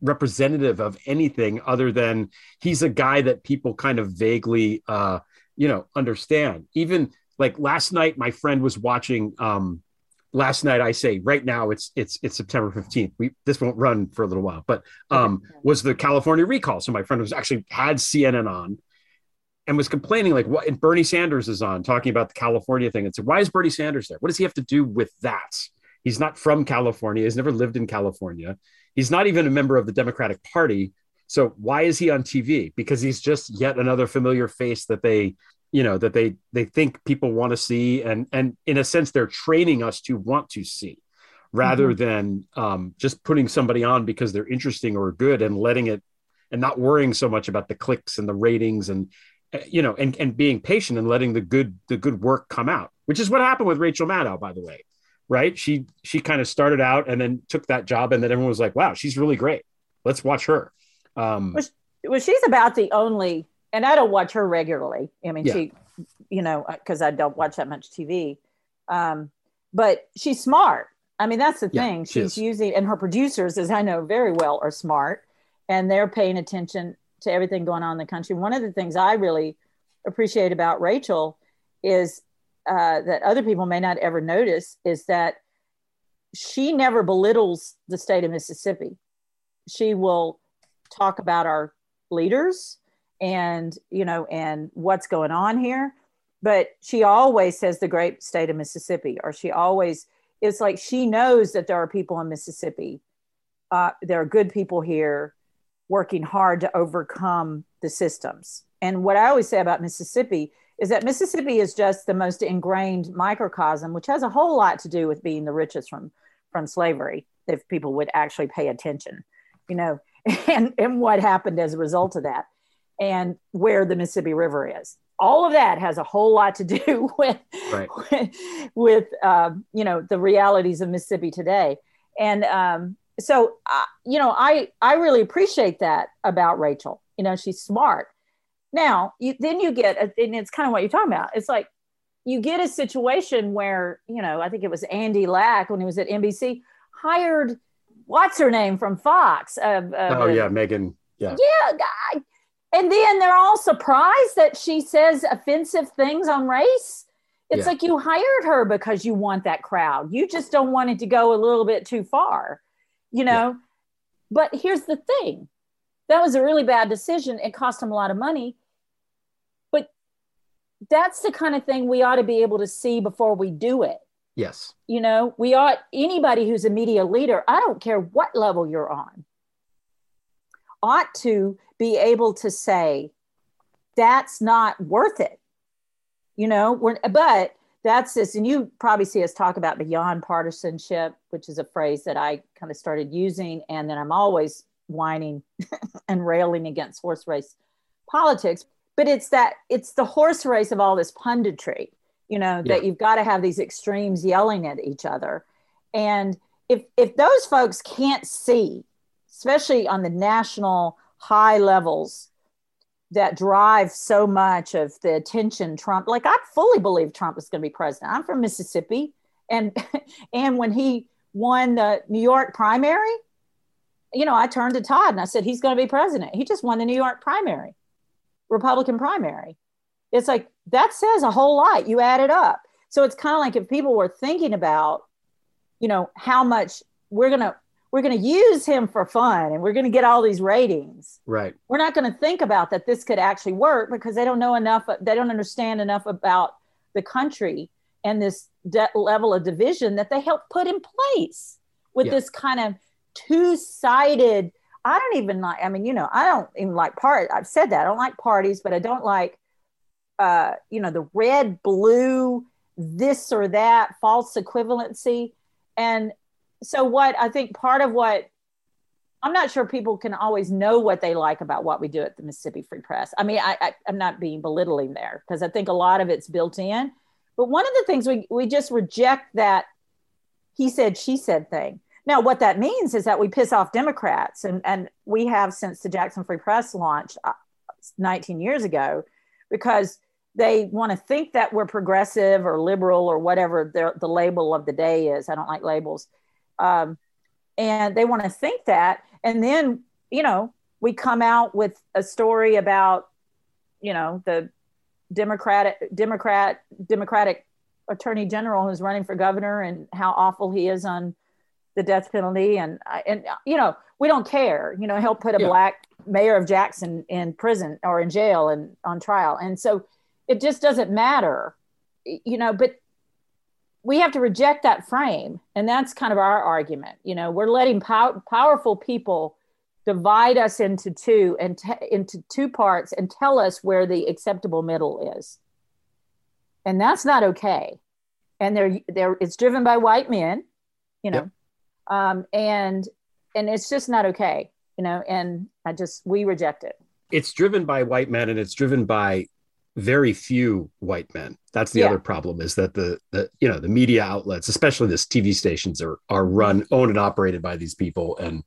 representative of anything other than he's a guy that people kind of vaguely uh you know understand even like last night my friend was watching um last night I say right now it's it's it's September 15th. We this won't run for a little while, but um was the California recall. So my friend was actually had CNN on and was complaining like what and Bernie Sanders is on talking about the California thing and said, Why is Bernie Sanders there? What does he have to do with that? He's not from California, he's never lived in California. He's not even a member of the Democratic Party. So why is he on TV? Because he's just yet another familiar face that they you know that they they think people want to see and and in a sense they're training us to want to see rather mm-hmm. than um, just putting somebody on because they're interesting or good and letting it and not worrying so much about the clicks and the ratings and eh, you know and and being patient and letting the good the good work come out which is what happened with Rachel Maddow by the way right? She she kind of started out and then took that job and then everyone was like wow she's really great. Let's watch her. Um well, well she's about the only and I don't watch her regularly. I mean, yeah. she, you know, because I don't watch that much TV. Um, but she's smart. I mean, that's the yeah, thing. She's she using, and her producers, as I know very well, are smart, and they're paying attention to everything going on in the country. One of the things I really appreciate about Rachel is uh, that other people may not ever notice is that she never belittles the state of Mississippi. She will talk about our leaders and you know and what's going on here. But she always says the great state of mississippi or she always it's like she knows that there are people in mississippi uh, there are good people here working hard to overcome the systems. And what i always say about mississippi is that mississippi is just the most ingrained microcosm which has a whole lot to do with being the richest from from slavery if people would actually pay attention you know and and what happened as a result of that and where the Mississippi River is. All of that has a whole lot to do with right. with, with um, you know the realities of Mississippi today. And um, so uh, you know I I really appreciate that about Rachel. You know she's smart. Now you, then you get and it's kind of what you're talking about. It's like you get a situation where you know I think it was Andy Lack when he was at NBC hired what's her name from Fox. Uh, uh, oh yeah, Megyn. Yeah. Yeah, guy and then they're all surprised that she says offensive things on race. It's yeah. like you hired her because you want that crowd. You just don't want it to go a little bit too far, you know? Yeah. But here's the thing that was a really bad decision. It cost them a lot of money. But that's the kind of thing we ought to be able to see before we do it. Yes. You know, we ought anybody who's a media leader, I don't care what level you're on, ought to be able to say that's not worth it. You know we're, but that's this and you probably see us talk about beyond partisanship which is a phrase that i kind of started using and then i'm always whining and railing against horse race politics. But it's that it's the horse race of all this punditry you know yeah. that you've got to have these extremes yelling at each other. And if if those folks can't see especially on the national high levels that drive so much of the attention Trump like I fully believe Trump is going to be president. I'm from Mississippi and and when he won the New York primary, you know, I turned to Todd and I said he's going to be president. He just won the New York primary. Republican primary. It's like that says a whole lot. You add it up. So it's kind of like if people were thinking about, you know, how much we're going to we're going to use him for fun and we're going to get all these ratings. Right. We're not going to think about that this could actually work because they don't know enough, they don't understand enough about the country and this de- level of division that they help put in place with yeah. this kind of two sided. I don't even like, I mean, you know, I don't even like part. I've said that I don't like parties, but I don't like, uh, you know, the red, blue, this or that false equivalency. And so what I think part of what I'm not sure people can always know what they like about what we do at the Mississippi Free Press. I mean, I, I, am not being belittling there because I think a lot of it's built in. But one of the things we, we just reject that he said, she said thing. Now, what that means is that we piss off Democrats, and, and we have since the Jackson Free Press launched uh, 19 years ago because they want to think that we're progressive or liberal or whatever the, the label of the day is. I don't like labels um, and they want to think that. And then you know we come out with a story about you know the democratic democrat democratic attorney general who's running for governor and how awful he is on the death penalty. And and you know we don't care. You know he'll put a Yeah. black mayor of jackson in prison or in jail and on trial. And so it just doesn't matter you know but we have to reject that frame. And that's kind of our argument. You know we're letting pow- powerful people divide us into two and te- into two parts and tell us where the acceptable middle is. And that's not okay. And they're they're it's driven by white men you know. Um and and it's just not okay you know and i just we reject it. It's driven by white men and it's driven by very few white men that's the Yeah. other problem is that the, the you know the media outlets especially this tv stations are are run owned and operated by these people and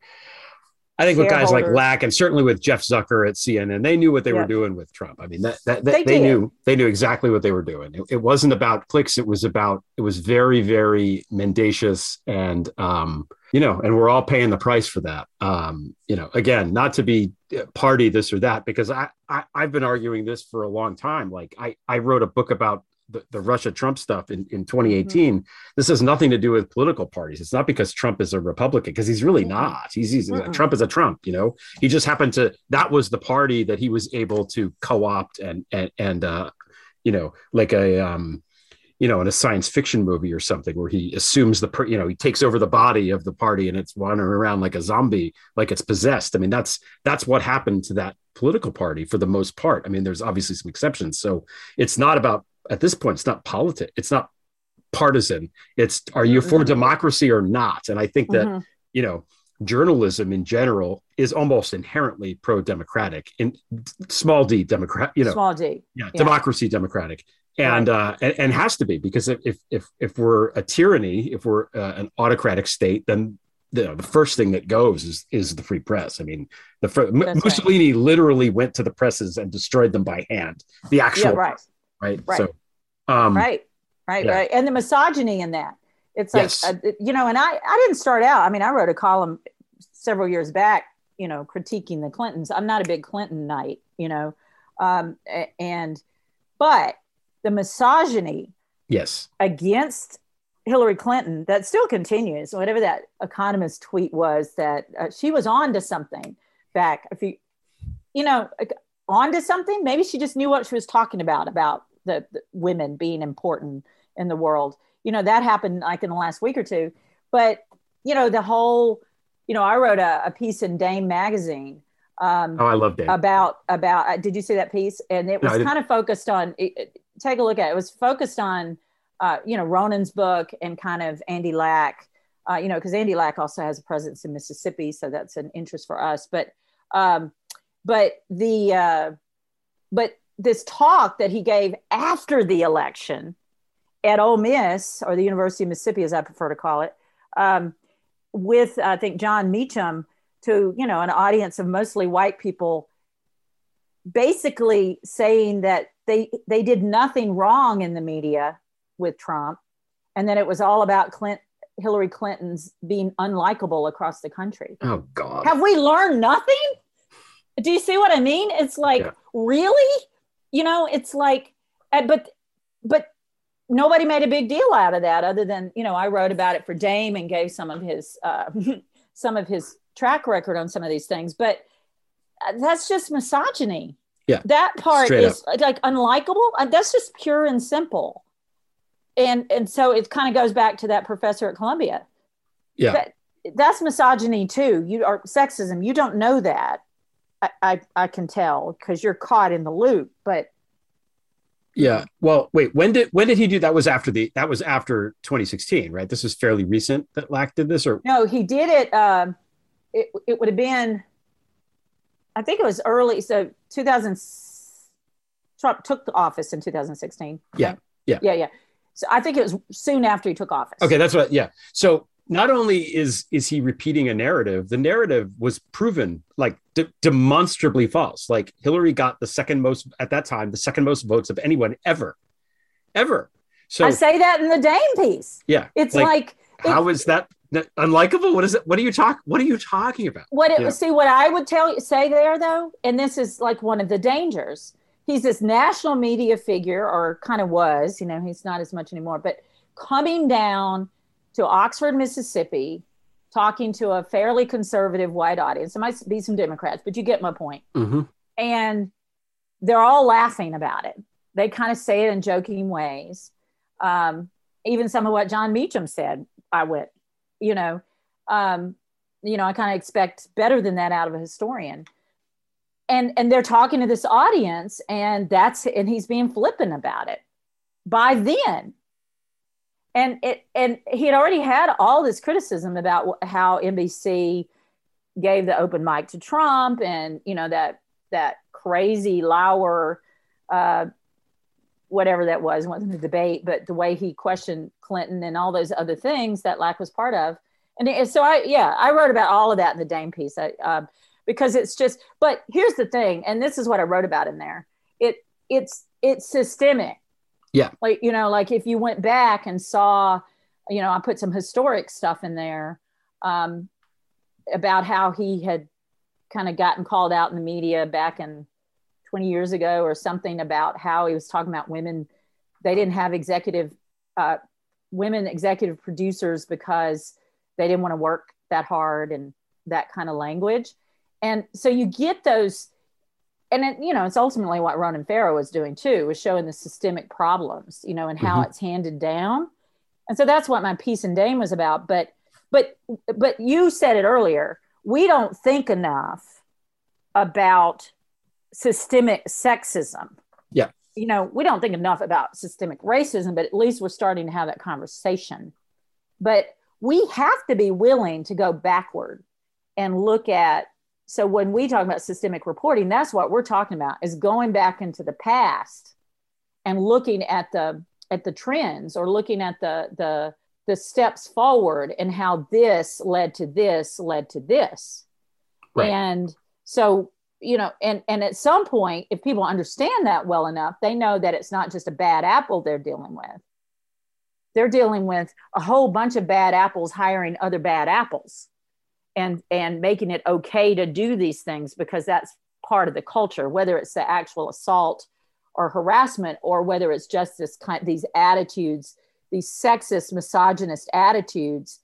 i think with guys like lack and certainly with jeff zucker at cnn they knew what they Yeah. were doing with trump. I mean that, that, that They they, knew they knew exactly what they were doing. It, it wasn't about clicks it was about it was very very mendacious and um you know and we're all paying the price for that. Um you know again not to be uh, party this or that because I, I i've been arguing this for a long time. Like i i wrote a book about the, the russia trump stuff in, in 2018 this has nothing to do with political parties it's not because trump is a republican because he's really not he's, he's Mm-mm. trump is a trump you know he just happened to that was the party that he was able to co-opt and and and uh you know like a um you know, in a science fiction movie or something where he assumes the, per, you know, he takes over the body of the party and it's wandering around like a zombie, like it's possessed. I mean, that's that's what happened to that political party for the most part. I mean, there's obviously some exceptions. So it's not about at this point, it's not politics, it's not partisan. It's are you for Mhm. democracy or not? And I think that Mhm. you know journalism in general is almost inherently pro-democratic in small d democrat you know small d yeah, democracy democratic and uh and, and has to be because if if if, if we're a tyranny if we're uh, an autocratic state then the, the first thing that goes is is the free press i mean the fir- M- That's right. mussolini literally went to the presses and destroyed them by hand the actual yeah right right Right. so um right right yeah. right and the misogyny in that it's like Yes. uh, you know and i i didn't start out i mean i wrote a column several years back you know critiquing the clintons i'm not a big clinton knight you know um and but the misogyny yes against Hillary Clinton that still continues. Whatever that economist tweet was, that uh, she was on to something back. If you, you know, on to something. Maybe she just knew what she was talking about about the, the women being important in the world. You know, that happened like in the last week or two. But you know, the whole, you know, I wrote a, a piece in Dame magazine. Um, oh i love that about about uh, did you see that piece and it was didn't. kind of focused on it, it- take a look at it it was focused on uh, you know ronan's book and kind of andy lack uh, you know because andy lack also has a presence in mississippi so that's an interest for us but um but the uh but this talk that he gave after the election at Ole Miss or the University of Mississippi, as I prefer to call it, um, with I think Jon Meacham to you know an audience of mostly white people, basically saying that they they did nothing wrong in the media with Trump, and that it was all about Clint, Hillary Clinton's being unlikable across the country. oh god Have we learned nothing? Do you see what I mean? It's like Yeah. really, you know, it's like, uh, but but nobody made a big deal out of that, other than you know, I wrote about it for Dame and gave some of his uh, some of his track record on some of these things, but uh, that's just misogyny. Yeah. that part Straight is like unlikable. Uh, That's just pure and simple. And and so it kind of goes back to that professor at Columbia yeah that, that's misogyny too. You are sexism. You don't know that. I, I, I can tell because you're caught in the loop. But yeah well wait when did when did he do that was after the that was after 2016 right this is fairly recent that lack did this or no, he did it. Um, it it would have been, I think it was early. So 2000. Trump took the office in 2016. yeah yeah Yeah, yeah. So I think it was soon after he took office. Okay, that's what. Yeah. So not only is is he repeating a narrative, the narrative was proven like de- demonstrably false. Like Hillary got the second most at that time, the second most votes of anyone ever, ever. So I say that in the Dame piece. yeah, It's like, how is that unlikable? What is it? What are you talk? What are you talking about? What it know? see what I would tell you say there though, and this is like one of the dangers he's this national media figure, or kind of was. You know, he's not as much anymore. But coming down to Oxford, Mississippi, talking to a fairly conservative white audience. There might be some Democrats, but you get my point. Mm-hmm. And they're all laughing about it. They kind of say it in joking ways. Um, even some of what Jon Meacham said, I went, you know, um, you know, I kind of expect better than that out of a historian. And and they're talking to this audience, and that's and he's being flippant about it. By then, and it and he had already had all this criticism about how NBC gave the open mic to Trump, and you know that that crazy Lauer, uh, whatever that was, wasn't a debate, but the way he questioned Clinton and all those other things that Lack was part of and so I, yeah, I wrote about all of that in the Dame piece I, um, because it's just. But here's the thing, and this is what I wrote about in there. It it's it's systemic. Yeah. Like you know, like if you went back and saw, you know, I put some historic stuff in there um, about how he had kind of gotten called out in the media back in 20 years ago or something about how he was talking about women. They didn't have executive uh, women executive producers because they didn't want to work that hard and that kind of language and so you get those and it, you know it's ultimately what ronan farrow was doing too was showing the systemic problems you know and how mm-hmm. it's handed down. And so that's what my piece and dame was about. But but but you said it earlier we don't think enough about systemic sexism. Yeah. You know we don't think enough about systemic racism but at least we're starting to have that conversation. But we have to be willing to go backward and look at so when we talk about systemic reporting that's what we're talking about is going back into the past and looking at the at the trends or looking at the the the steps forward and how this led to this led to this. Right. and so you know and and at some point if people understand that well enough they know that it's not just a bad apple they're dealing with. They're dealing with a whole bunch of bad apples hiring other bad apples and and making it okay to do these things because that's part of the culture whether it's the actual assault or harassment or whether it's just this kind these attitudes these sexist misogynist attitudes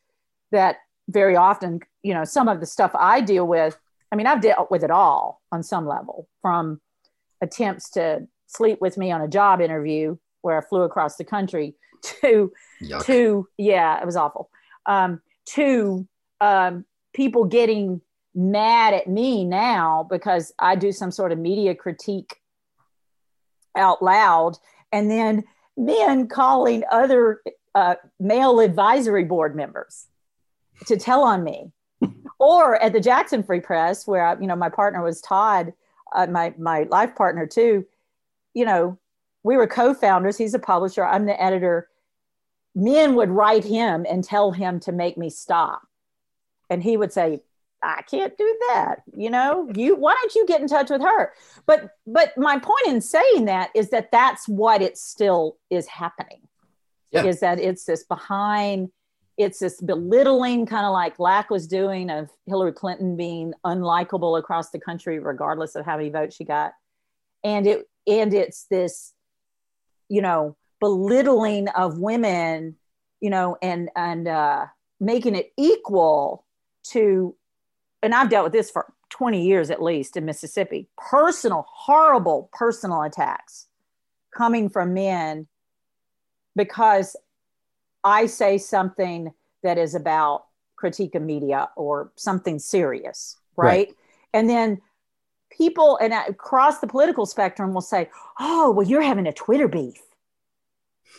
that very often you know some of the stuff i deal with i mean i've dealt with it all on some level from attempts to sleep with me on a job interview where i flew across the country to Yuck. to yeah, it was awful. Um, to um, people getting mad at me now because I do some sort of media critique out loud, and then men calling other uh, male advisory board members to tell on me. or at the Jackson Free Press, where I, you know my partner was Todd, uh, my my life partner too. You know, we were co-founders. He's a publisher. I'm the editor. Men would write him and tell him to make me stop, and he would say, "I can't do that." You know, you why don't you get in touch with her? But but my point in saying that is that that's what it still is happening. Yeah. Is that it's this behind it's this belittling kind of like Lack was doing of Hillary Clinton being unlikable across the country, regardless of how many votes she got. And it and it's this you know belittling of women you know and and uh making it equal to and i've dealt with this for 20 years at least in mississippi personal horrible personal attacks coming from men because i say something that is about critique of media or something serious right, right. and then people and across the political spectrum will say, "Oh, well, you're having a Twitter beef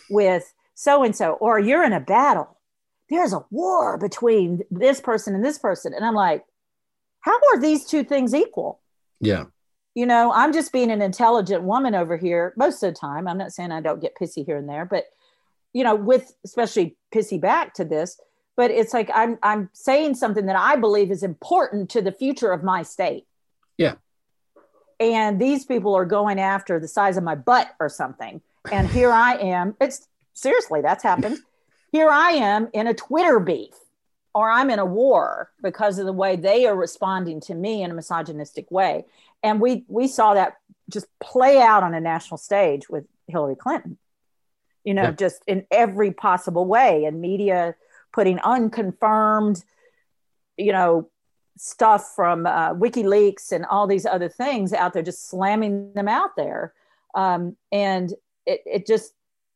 with so and so, or you're in a battle. There's a war between this person and this person," and I'm like, "How are these two things equal?" Yeah. You know, I'm just being an intelligent woman over here most of the time. I'm not saying I don't get pissy here and there, but you know, with especially pissy back to this, but it's like I'm I'm saying something that I believe is important to the future of my state. Yeah and these people are going after the size of my butt or something. And here I am. It's seriously, that's happened. Here I am in a Twitter beef, or I'm in a war because of the way they are responding to me in a misogynistic way. And we we saw that just play out on a national stage with Hillary Clinton. You know, Yeah. just in every possible way, and media putting unconfirmed, you know, stuff from uh, WikiLeaks and all these other things out there, just slamming them out there. Um, and it, it just,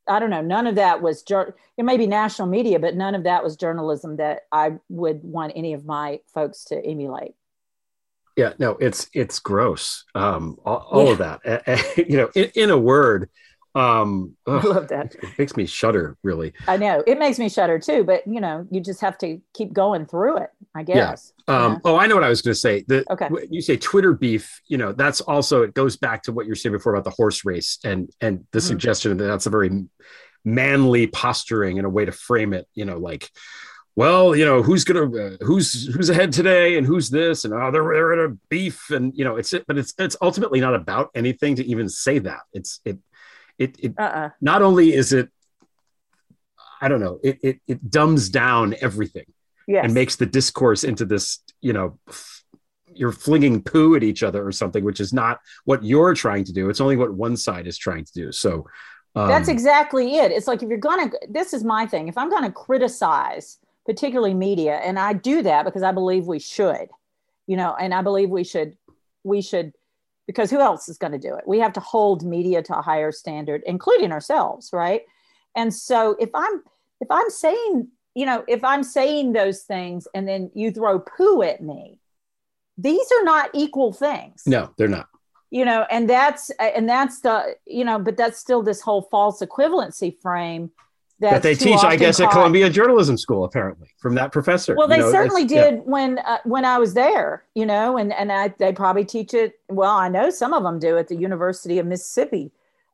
I don't know, none of that was, it may be national media, but none of that was journalism that I would want any of my folks to emulate. Yeah, no, it's it's gross. Um, all, all of that, you know, in, in a word, um, I love that. It makes me shudder, really. I know it makes me shudder too, but you know, you just have to keep going through it, I guess. Yeah. Um, Oh, I know what I was going to say. The, Okay. w- You say Twitter beef. You know, that's also it goes back to what you were saying before about the horse race and and the Mhm. suggestion that that's a very manly posturing and a way to frame it. You know, like, well, you know, who's gonna uh, who's who's ahead today and who's this and oh they're they're in a beef and you know it's it, but it's it's ultimately not about anything to even say that. It's it it it Uh-uh. not only is it I don't know it it it dumbs down everything Yes. and makes the discourse into this you know you're flinging poo at each other or something which is not what you're trying to do it's only what one side is trying to do so um, That's exactly it. It's like if you're gonna, this is my thing. If I'm gonna criticize, particularly media, and I do that because I believe we should, you know, and I believe we should, we should, because who else is going to do it? We have to hold media to a higher standard, including ourselves, right? And so if I'm, if I'm saying, you know, if I'm saying those things and then you throw poo at me, these are not equal things no they're not you know and that's and that's the you know but that's still this whole false equivalency frame that they teach i guess at columbia journalism school apparently from that professor. Well You they know, certainly it's- yeah. did when uh, when i was there you know and and I, they probably teach it well i know some of them do at the university of mississippi.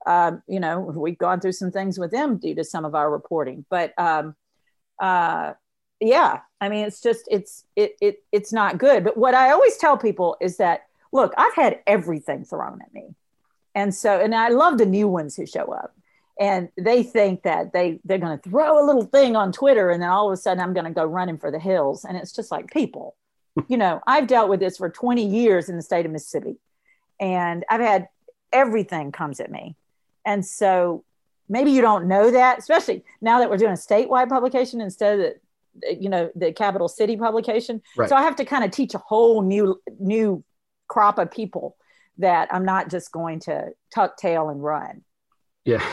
Um, you know we've gone through some things with them due to some of our reporting but um, uh, yeah i mean it's just it's it, it it's not good. But what i always tell people is that look i've had everything thrown at me. And so and i love the new ones who show up and they think that they they're going to throw a little thing on twitter and then all of a sudden i'm going to go running for the hills. And it's just like people. You know i've dealt with this for 20 years in the state of mississippi and i've had everything comes at me. And so maybe you don't know that especially now that we're doing a statewide publication instead of the you know the capital city publication. Right. so i have to kind of teach a whole new new crop of people that i'm not just going to tuck tail and run. Yeah.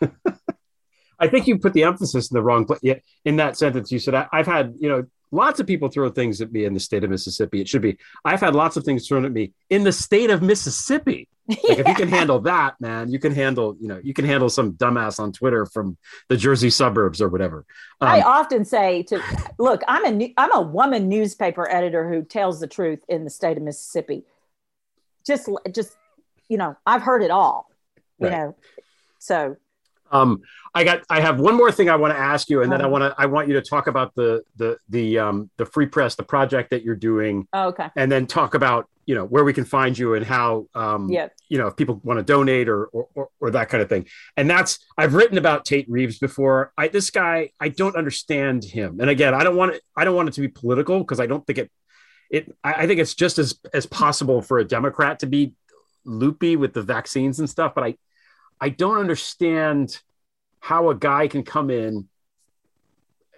I think you put the emphasis in the wrong place. Yeah, in that sentence, you said, I, I've had, you know, lots of people throw things at me in the state of Mississippi. It should be, I've had lots of things thrown at me in the state of Mississippi. Like if you can handle that, man, you can handle, you know, you can handle some dumbass on Twitter from the Jersey suburbs or whatever. I Um, often say to look, I'm a new, I'm a woman newspaper editor who tells the truth in the state of Mississippi. Just just you know, I've heard it all. You Right. know, so Um, I got. I have one more thing I want to ask you, and then I Uh-huh. want to. I want you to talk about the the the um, the free press, the project that you're doing, oh, okay. and then talk about you know where we can find you and how um, Yeah. you know if people want to donate or, or or or that kind of thing. And that's I've written about Tate Reeves before. I this guy I don't understand him. And again, I don't want it. I don't want it to be political because I don't think it. It. I, I think it's just as as possible for a Democrat to be loopy with the vaccines and stuff, but I I don't understand how a guy can come in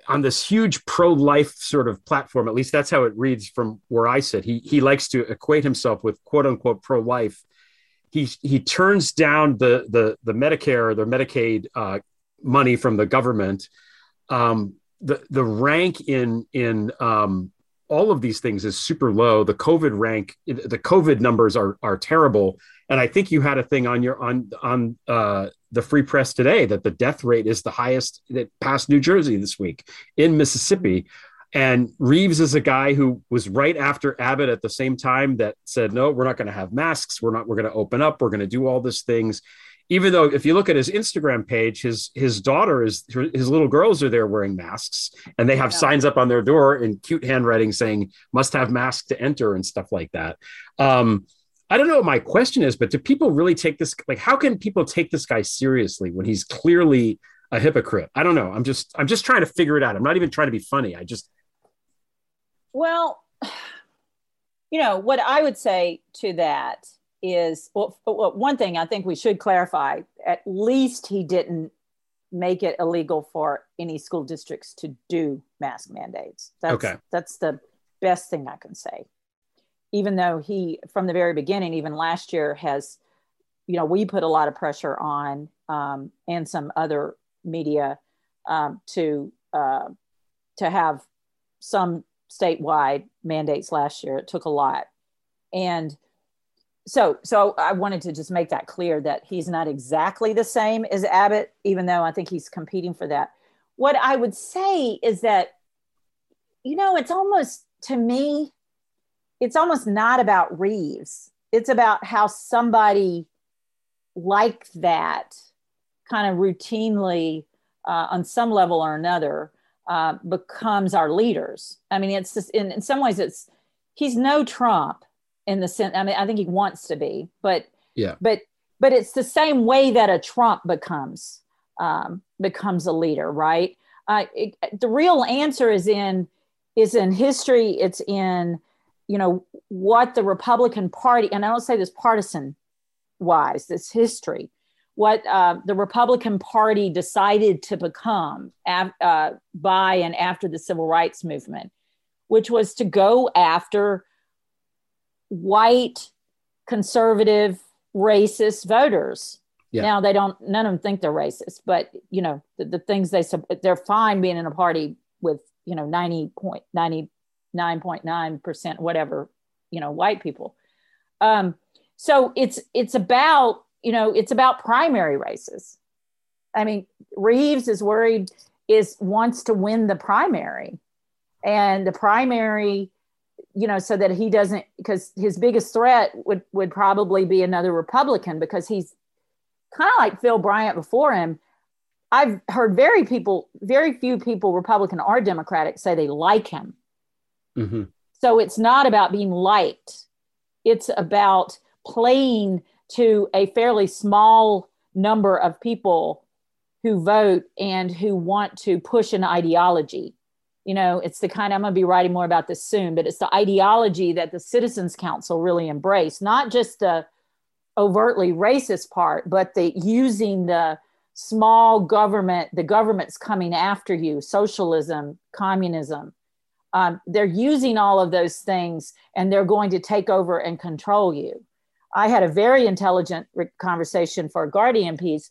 on this huge pro-life sort of platform. At least that's how it reads from where I sit. He he likes to equate himself with quote unquote pro-life. He he turns down the the the Medicare, or the Medicaid uh, money from the government. Um, the the rank in in um, all of these things is super low. The COVID rank, the COVID numbers are are terrible. And I think you had a thing on your on on uh, the Free Press today that the death rate is the highest that passed New Jersey this week in Mississippi. And Reeves is a guy who was right after Abbott at the same time that said, no, we're not going to have masks. We're not, we're going to open up. We're going to do all these things. Even though if you look at his Instagram page, his his daughter is his little girls are there wearing masks and they have Yeah. signs up on their door in cute handwriting saying must have mask to enter and stuff like that. Um, I don't know what my question is, but do people really take this? Like, how can people take this guy seriously when he's clearly a hypocrite? I don't know. I'm just, I'm just trying to figure it out. I'm not even trying to be funny. I just, Well, you know, what I would say to that is well, one thing I think we should clarify at least he didn't make it illegal for any school districts to do mask mandates. That's, Okay. That's the best thing I can say. Even though he, from the very beginning, even last year, has, you know, we put a lot of pressure on um, and some other media um, to uh, to have some statewide mandates last year. It took a lot, and so so I wanted to just make that clear that he's not exactly the same as Abbott, even though I think he's competing for that. What I would say is that, you know, it's almost to me, it's almost not about Reeves. It's about how somebody like that kind of routinely, uh, on some level or another, uh, becomes our leaders. I mean, it's just, in, in some ways, it's he's no Trump in the sense. I mean, I think he wants to be, but Yeah. but but it's the same way that a Trump becomes um, becomes a leader, right? Uh, it, the real answer is in is in history. It's in you know what the republican party and i don't say this partisan wise this history what uh, the republican party decided to become af- uh, by and after the civil rights movement which was to go after white conservative racist voters yeah. now they don't none of them think they're racist but you know the, the things they they're fine being in a party with you know 90 point 90 9.9% whatever you know white people. Um, so it's it's about you know it's about primary races. I mean reeves is worried is wants to win the primary. And the primary you know so that he doesn't because his biggest threat would would probably be another republican because he's kind of like phil bryant before him. I've heard very people very few people republican or democratic say they like him hmm so it's not about being liked. It's about playing to a fairly small number of people who vote and who want to push an ideology. You know it's the kind i'm going to be writing more about this soon but it's the ideology that the citizens council really embraced not just the overtly racist part but the using the small government the government's coming after you socialism communism um, they're using all of those things and they're going to take over and control you i had a very intelligent conversation for a guardian piece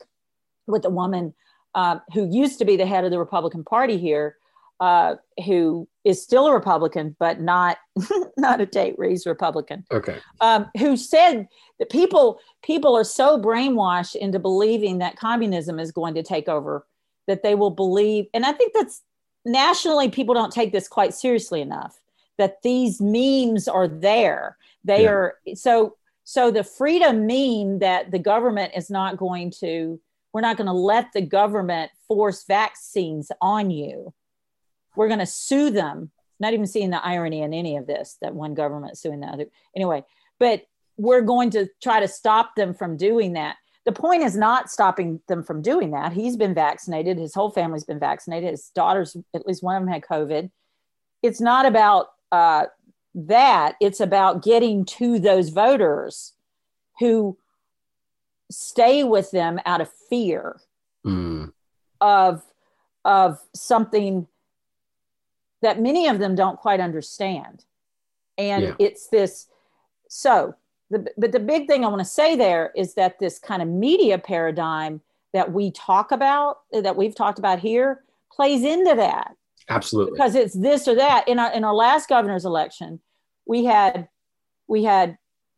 with a woman uh, who used to be the head of the republican party here uh, who is still a Republican, but not not a Tate Reeves Republican, Okay. um, who said that people people are so brainwashed into believing that communism is going to take over that they will believe, and I think that's nationally people don't take this quite seriously enough. That these memes are there, they Yeah. are so so the freedom mean that the government is not going to we're not going to let the government force vaccines on you we're going to sue them not even seeing the irony in any of this that one government suing the other anyway but we're going to try to stop them from doing that the point is not stopping them from doing that. He's been vaccinated. His whole family's been vaccinated. His daughters at least one of them had covid. It's not about uh, that. It's about getting to those voters who stay with them out of fear Mm. of of something that many of them don't quite understand. And Yeah. it's this so the, but the big thing i want to say there is that this kind of media paradigm that we talk about that we've talked about here plays into that. Absolutely. because it's this or that. In our in our last governor's election we had we had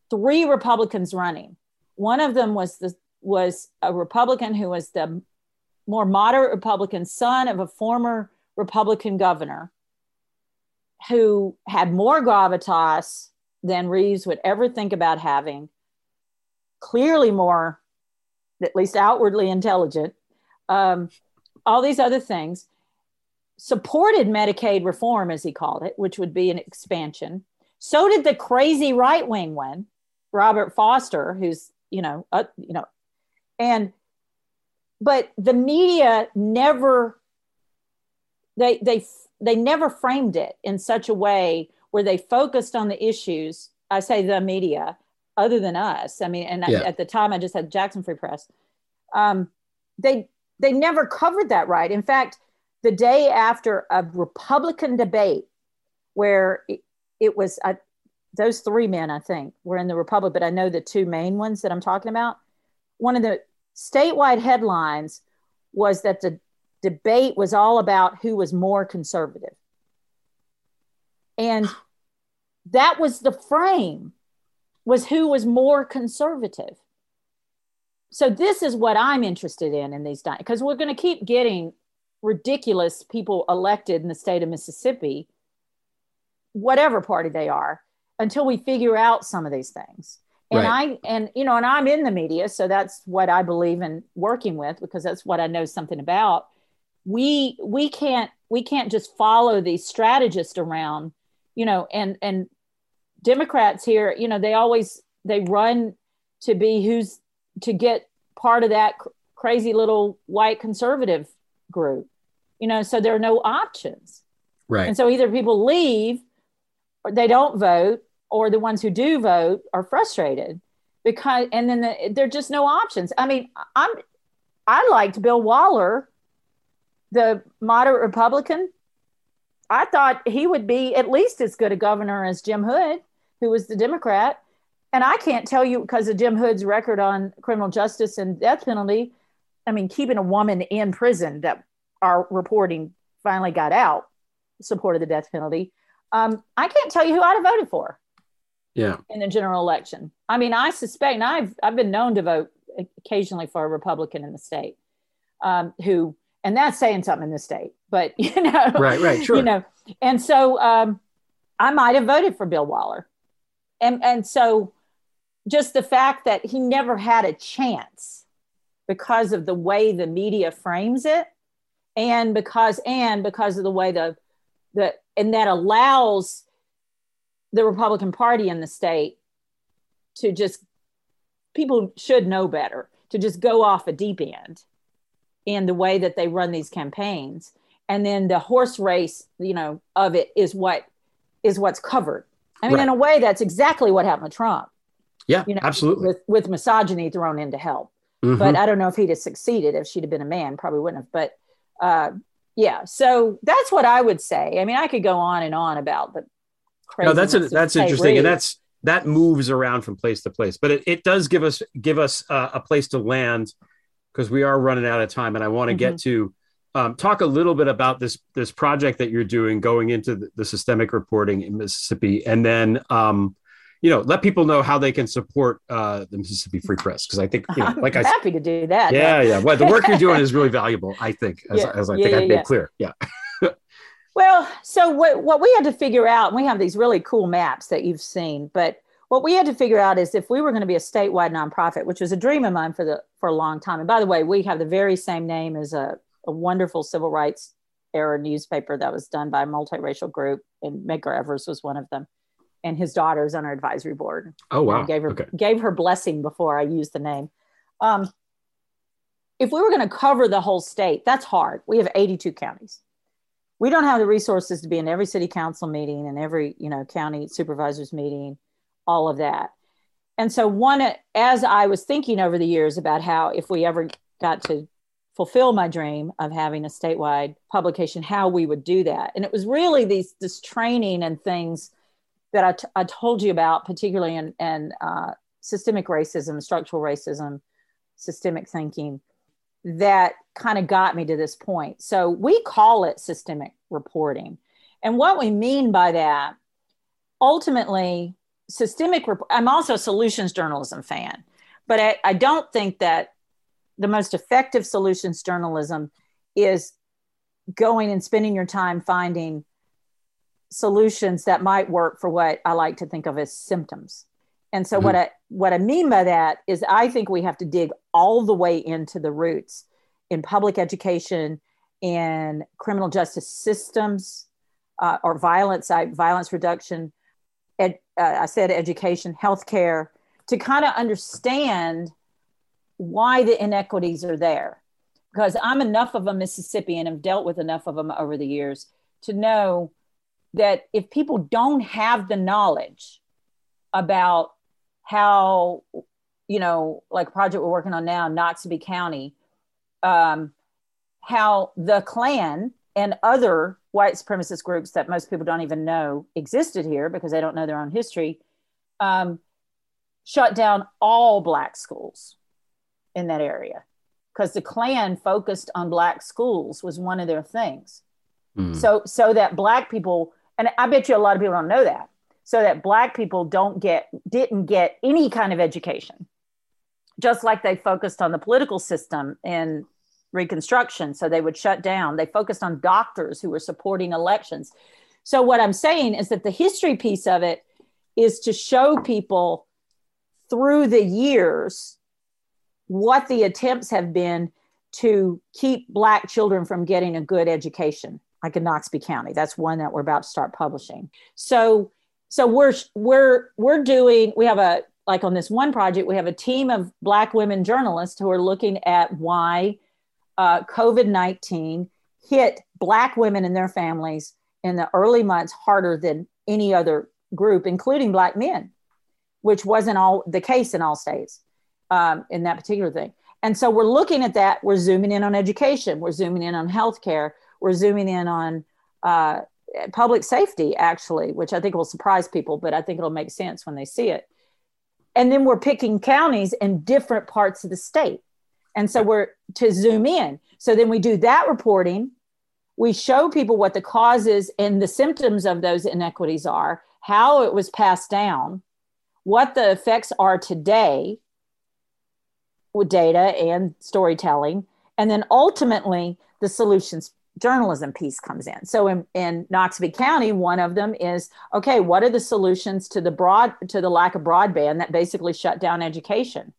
three republicans running. One of them was the was a republican who was the more moderate republican son of a former republican governor who had more gravitas than reeves would ever think about having clearly more at least outwardly intelligent um, all these other things supported Medicaid reform, as he called it, which would be an expansion. So did the crazy right wing one, Robert Foster, who's you know, uh, you know, and but the media never they they they never framed it in such a way where they focused on the issues. I say the media other than us. I mean, and Yeah. I, at the time I just had Jackson Free Press. Um, they they never covered that right. In fact, the day after a Republican debate where it, it was I, those three men, I think, were in the Republic, but I know the two main ones that I'm talking about. One of the statewide headlines was that the debate was all about who was more conservative. And that was the frame was who was more conservative. So this is what I'm interested in in these because we're going to keep getting ridiculous people elected in the state of Mississippi, whatever party they are, until we figure out some of these things. And Right. I and you know, and I'm in the media, so that's what I believe in working with because that's what I know something about. We we can't we can't just follow these strategists around, you know, and and Democrats here, you know, they always they run to be who's to get part of that cr- crazy little white conservative group, you know. So there are no options, Right. and so either people leave, or they don't vote, or the ones who do vote are frustrated because, and then the, there are just no options. I mean, I'm I liked Bill Waller, the moderate Republican. I thought he would be at least as good a governor as Jim Hood, who was the Democrat. And I can't tell you because of Jim Hood's record on criminal justice and death penalty. I mean, keeping a woman in prison that our reporting finally got out supported the death penalty. Um, I can't tell you who I'd have voted for Yeah. in the general election. I mean, I suspect, and I've I've been known to vote occasionally for a Republican in the state, um, who, and that's saying something in the state, but you know, Right, right, sure. you know, and so um, I might have voted for Bill Waller, and and so just the fact that he never had a chance because of the way the media frames it, and because and because of the way the the and that allows the Republican Party in the state to just people should know better to just go off a deep end in the way that they run these campaigns. And then the horse race you know of it is what is what's covered. I mean in a way that's exactly what happened with trump. Yeah, you know absolutely. with with misogyny thrown in to help. Mhm. but i don't know if he'd have succeeded if she'd have been a man probably wouldn't have. But uh yeah so that's what i would say. I mean i could go on and on about the no, that's a, that's interesting, and that's that moves around from place to place, but it, it does give us give us uh, a place to land because we are running out of time, and I want to get Mhm. to um, talk a little bit about this this project that you're doing going into the, the systemic reporting in Mississippi, and then um, you know let people know how they can support uh, the Mississippi Free Press because I think you know, I'm like I happy to do that. Yeah yeah. Well the work you're doing is really valuable I think as, Yeah, as I yeah, think I yeah, made clear. Yeah. Well, so what, what we had to figure out, and we have these really cool maps that you've seen, but what we had to figure out is if we were going to be a statewide nonprofit, which was a dream of mine for the for a long time. And by the way, we have the very same name as a, a wonderful civil rights era newspaper that was done by a multiracial group, and Medgar Evers was one of them. And his daughter's on our advisory board. Oh, wow. And gave her Okay. gave her blessing before I used the name. Um, if we were going to cover the whole state, that's hard. We have 82 counties we don't have the resources to be in every city council meeting and every you know county supervisors meeting all of that and so one as i was thinking over the years about how if we ever got to fulfill my dream of having a statewide publication how we would do that and it was really these this training and things that i, t- I told you about particularly in, in uh, systemic racism structural racism systemic thinking that kind of got me to this point. So we call it systemic reporting. And what we mean by that, ultimately, systemic, rep- I'm also a solutions journalism fan, but I, I don't think that the most effective solutions journalism is going and spending your time finding solutions that might work for what I like to think of as symptoms. And so what I what I mean by that is I think we have to dig all the way into the roots in public education, in criminal justice systems, uh, or violence, I, violence reduction. Ed, uh, I said education, healthcare, to kind of understand why the inequities are there. Because I'm enough of a Mississippian have dealt with enough of them over the years to know that if people don't have the knowledge about how you know like a project we're working on now noxubee county um, how the klan and other white supremacist groups that most people don't even know existed here because they don't know their own history um, shut down all black schools in that area. Because the klan focused on black schools was one of their things. Mm. so so that black people and i bet you a lot of people don't know that so that black people don't get didn't get any kind of education. Just like they focused on the political system in reconstruction so they would shut down they focused on doctors who were supporting elections so what i'm saying is that the history piece of it is to show people through the years what the attempts have been to keep black children from getting a good education like in Noxubee County. That's one that we're about to start publishing. So so we're we're we're doing we have a like on this one project we have a team of black women journalists who are looking at why uh, covid-19 hit black women and their families in the early months harder than any other group including black men which wasn't all the case in all states um, in that particular thing. And so we're looking at that. We're zooming in on education. We're zooming in on healthcare. We're zooming in on uh, public safety actually which i think will surprise people but i think it'll make sense when they see it. And then we're picking counties in different parts of the state and so we're to zoom in. So then we do that reporting. We show people what the causes and the symptoms of those inequities are how it was passed down what the effects are today with data and storytelling. And then ultimately the solutions journalism piece comes in. So in, in Noxubee County, one of them is okay, what are the solutions to the broad to the lack of broadband that basically shut down education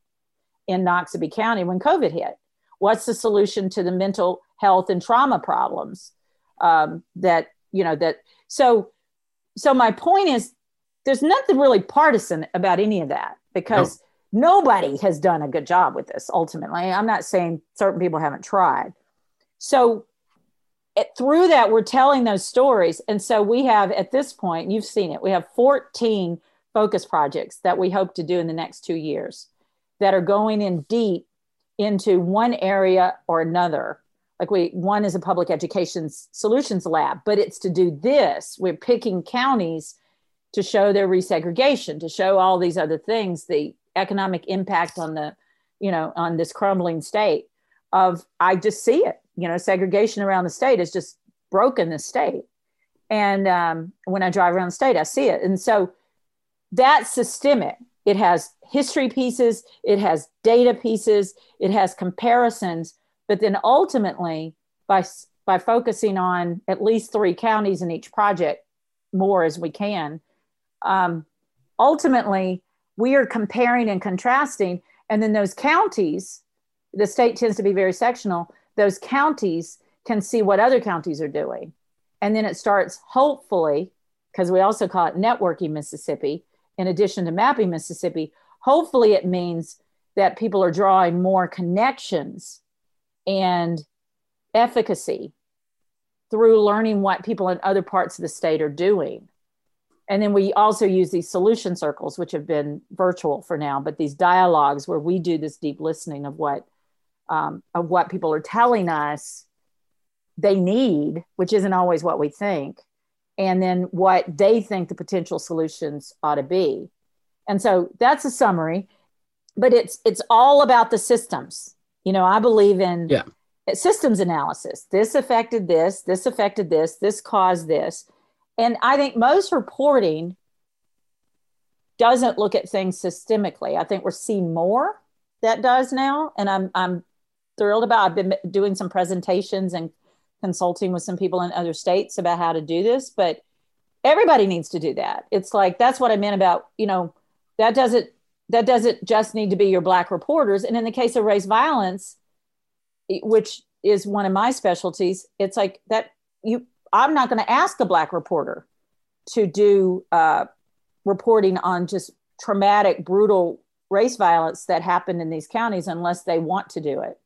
in Noxubee County when COVID hit? What's the solution to the mental health and trauma problems um, that you know that so so my point is there's nothing really partisan about any of that because no. nobody has done a good job with this ultimately i'm not saying certain people haven't tried so it, through that we're telling those stories and so we have at this point you've seen it we have 14 focus projects that we hope to do in the next two years that are going in deep into one area or another. Like we one is a public education solutions lab but it's to do this. We're picking counties to show their resegregation to show all these other things the economic impact on the you know on this crumbling state of i just see it. You know segregation around the state has just broken the state. And um, when i drive around the state i see it. And so that's systemic it has history pieces it has data pieces it has comparisons but then ultimately by by focusing on at least three counties in each project more as we can um, ultimately we are comparing and contrasting and then those counties the state tends to be very sectional those counties can see what other counties are doing. And then it starts, hopefully, because we also call it networking Mississippi, in addition to mapping Mississippi, hopefully it means that people are drawing more connections and efficacy through learning what people in other parts of the state are doing. And then we also use these solution circles, which have been virtual for now, but these dialogues where we do this deep listening of what um, of what people are telling us they need, which isn't always what we think, and then what they think the potential solutions ought to be. And so that's a summary, but it's it's all about the systems. You know, I believe in yeah. systems analysis. This affected this, this affected this, this caused this. And I think most reporting doesn't look at things systemically. I think we're seeing more that does now. And I'm I'm thrilled about. I've been doing some presentations and consulting with some people in other states about how to do this, but everybody needs to do that. It's like that's what I meant about, you know, that doesn't that doesn't just need to be your black reporters. And in the case of race violence, which is one of my specialties, it's like that you I'm not going to ask a black reporter to do uh, reporting on just traumatic, brutal race violence that happened in these counties unless they want to do it.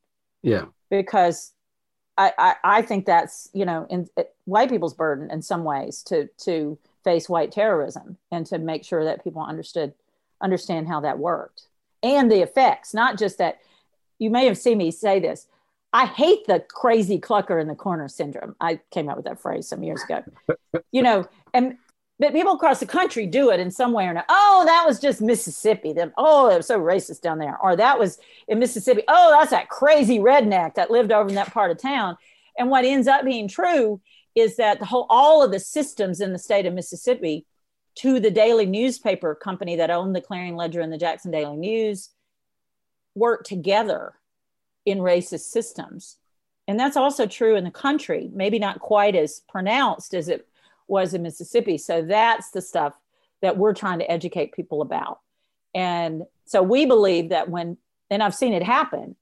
Yeah. Because I, I, think that's, you know, in, it, white people's burden in some ways to, to face white terrorism and to make sure that people understood understand how that worked and the effects, not just that you may have seen me say this. I hate the crazy clucker in the corner syndrome. I came up with that phrase some years ago. you know, and but people across the country do it in some way or another. Oh, that was just Mississippi. Them, oh, it was so racist down there. Or that was in Mississippi. Oh, that's that crazy redneck that lived over in that part of town. And what ends up being true is that the whole all of the systems in the state of Mississippi to the daily newspaper company that owned the Clarion Ledger and the Jackson Daily News work together in racist systems. And that's also true in the country, maybe not quite as pronounced as it was in Mississippi. So that's the stuff that we're trying to educate people about. And so we believe that when, and I've seen it happen,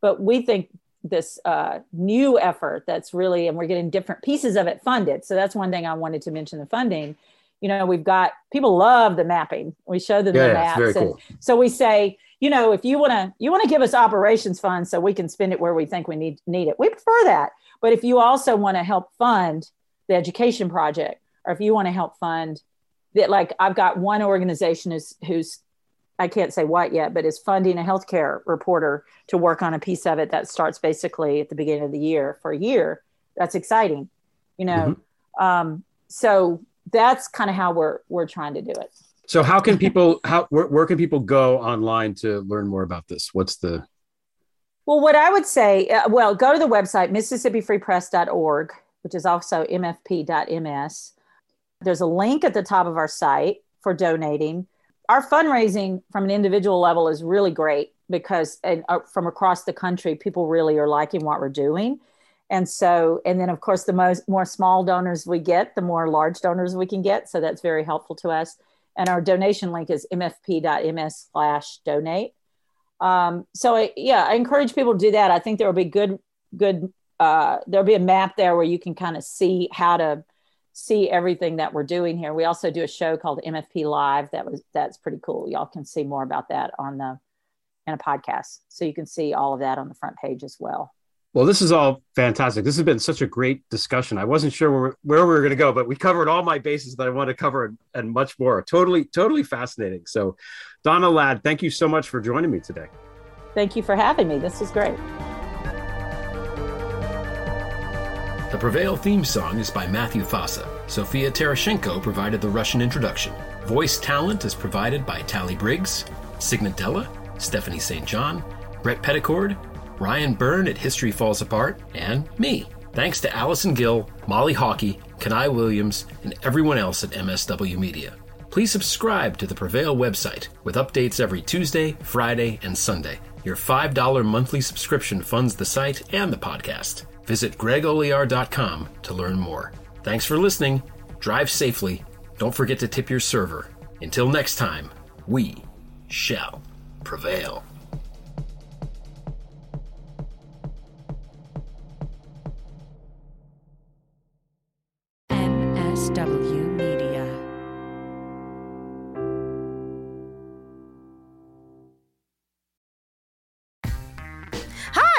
but we think this uh, new effort that's really, and we're getting different pieces of it funded. So that's one thing I wanted to mention the funding. You know, we've got people love the mapping. We show them Yeah, the maps. and cool. so we say, you know, if you want to, you want to give us operations funds so we can spend it where we think we need need it. We prefer that. But if you also want to help fund the education project, or if you want to help fund that, like I've got one organization is who's I can't say what yet, but is funding a healthcare reporter to work on a piece of it that starts basically at the beginning of the year for a year. That's exciting, you know. Um, so that's kind of how we're we're trying to do it. So how can people how where, where can people go online to learn more about this? What's the Well, what I would say, uh, well, go to the website, MississippiFreePress.org, which is also mfp.ms. There's a link at the top of our site for donating. Our fundraising from an individual level is really great because and, uh, from across the country, people really are liking what we're doing. And so, and then of course, the most more small donors we get, the more large donors we can get. So that's very helpful to us. And our donation link is mfp.ms slash donate. Um, so I, yeah, I encourage people to do that. I think there will be good, good, uh, there'll be a map there where you can kind of see how to see everything that we're doing here. We also do a show called MFP Live. That was, that's pretty cool. Y'all can see more about that on the, in a podcast. So you can see all of that on the front page as well. Well, this is all fantastic. This has been such a great discussion. I wasn't sure where, where we were going to go, but we covered all my bases that I want to cover and, and much more. Totally, totally fascinating. So, Donna Ladd, thank you so much for joining me today. Thank you for having me. This is great. The Prevail theme song is by Matthew Fossa. Sophia Terashenko provided the Russian introduction. Voice talent is provided by Tally Briggs, Signet Della, Stephanie St. John, Brett Petticord, Ryan Byrne at History Falls Apart, and me. Thanks to Allison Gill, Molly Hawkey, Kanai Williams, and everyone else at MSW Media. Please subscribe to the Prevail website with updates every Tuesday, Friday, and Sunday. Your $5 monthly subscription funds the site and the podcast. Visit gregolear.com to learn more. Thanks for listening. Drive safely. Don't forget to tip your server. Until next time, we shall prevail.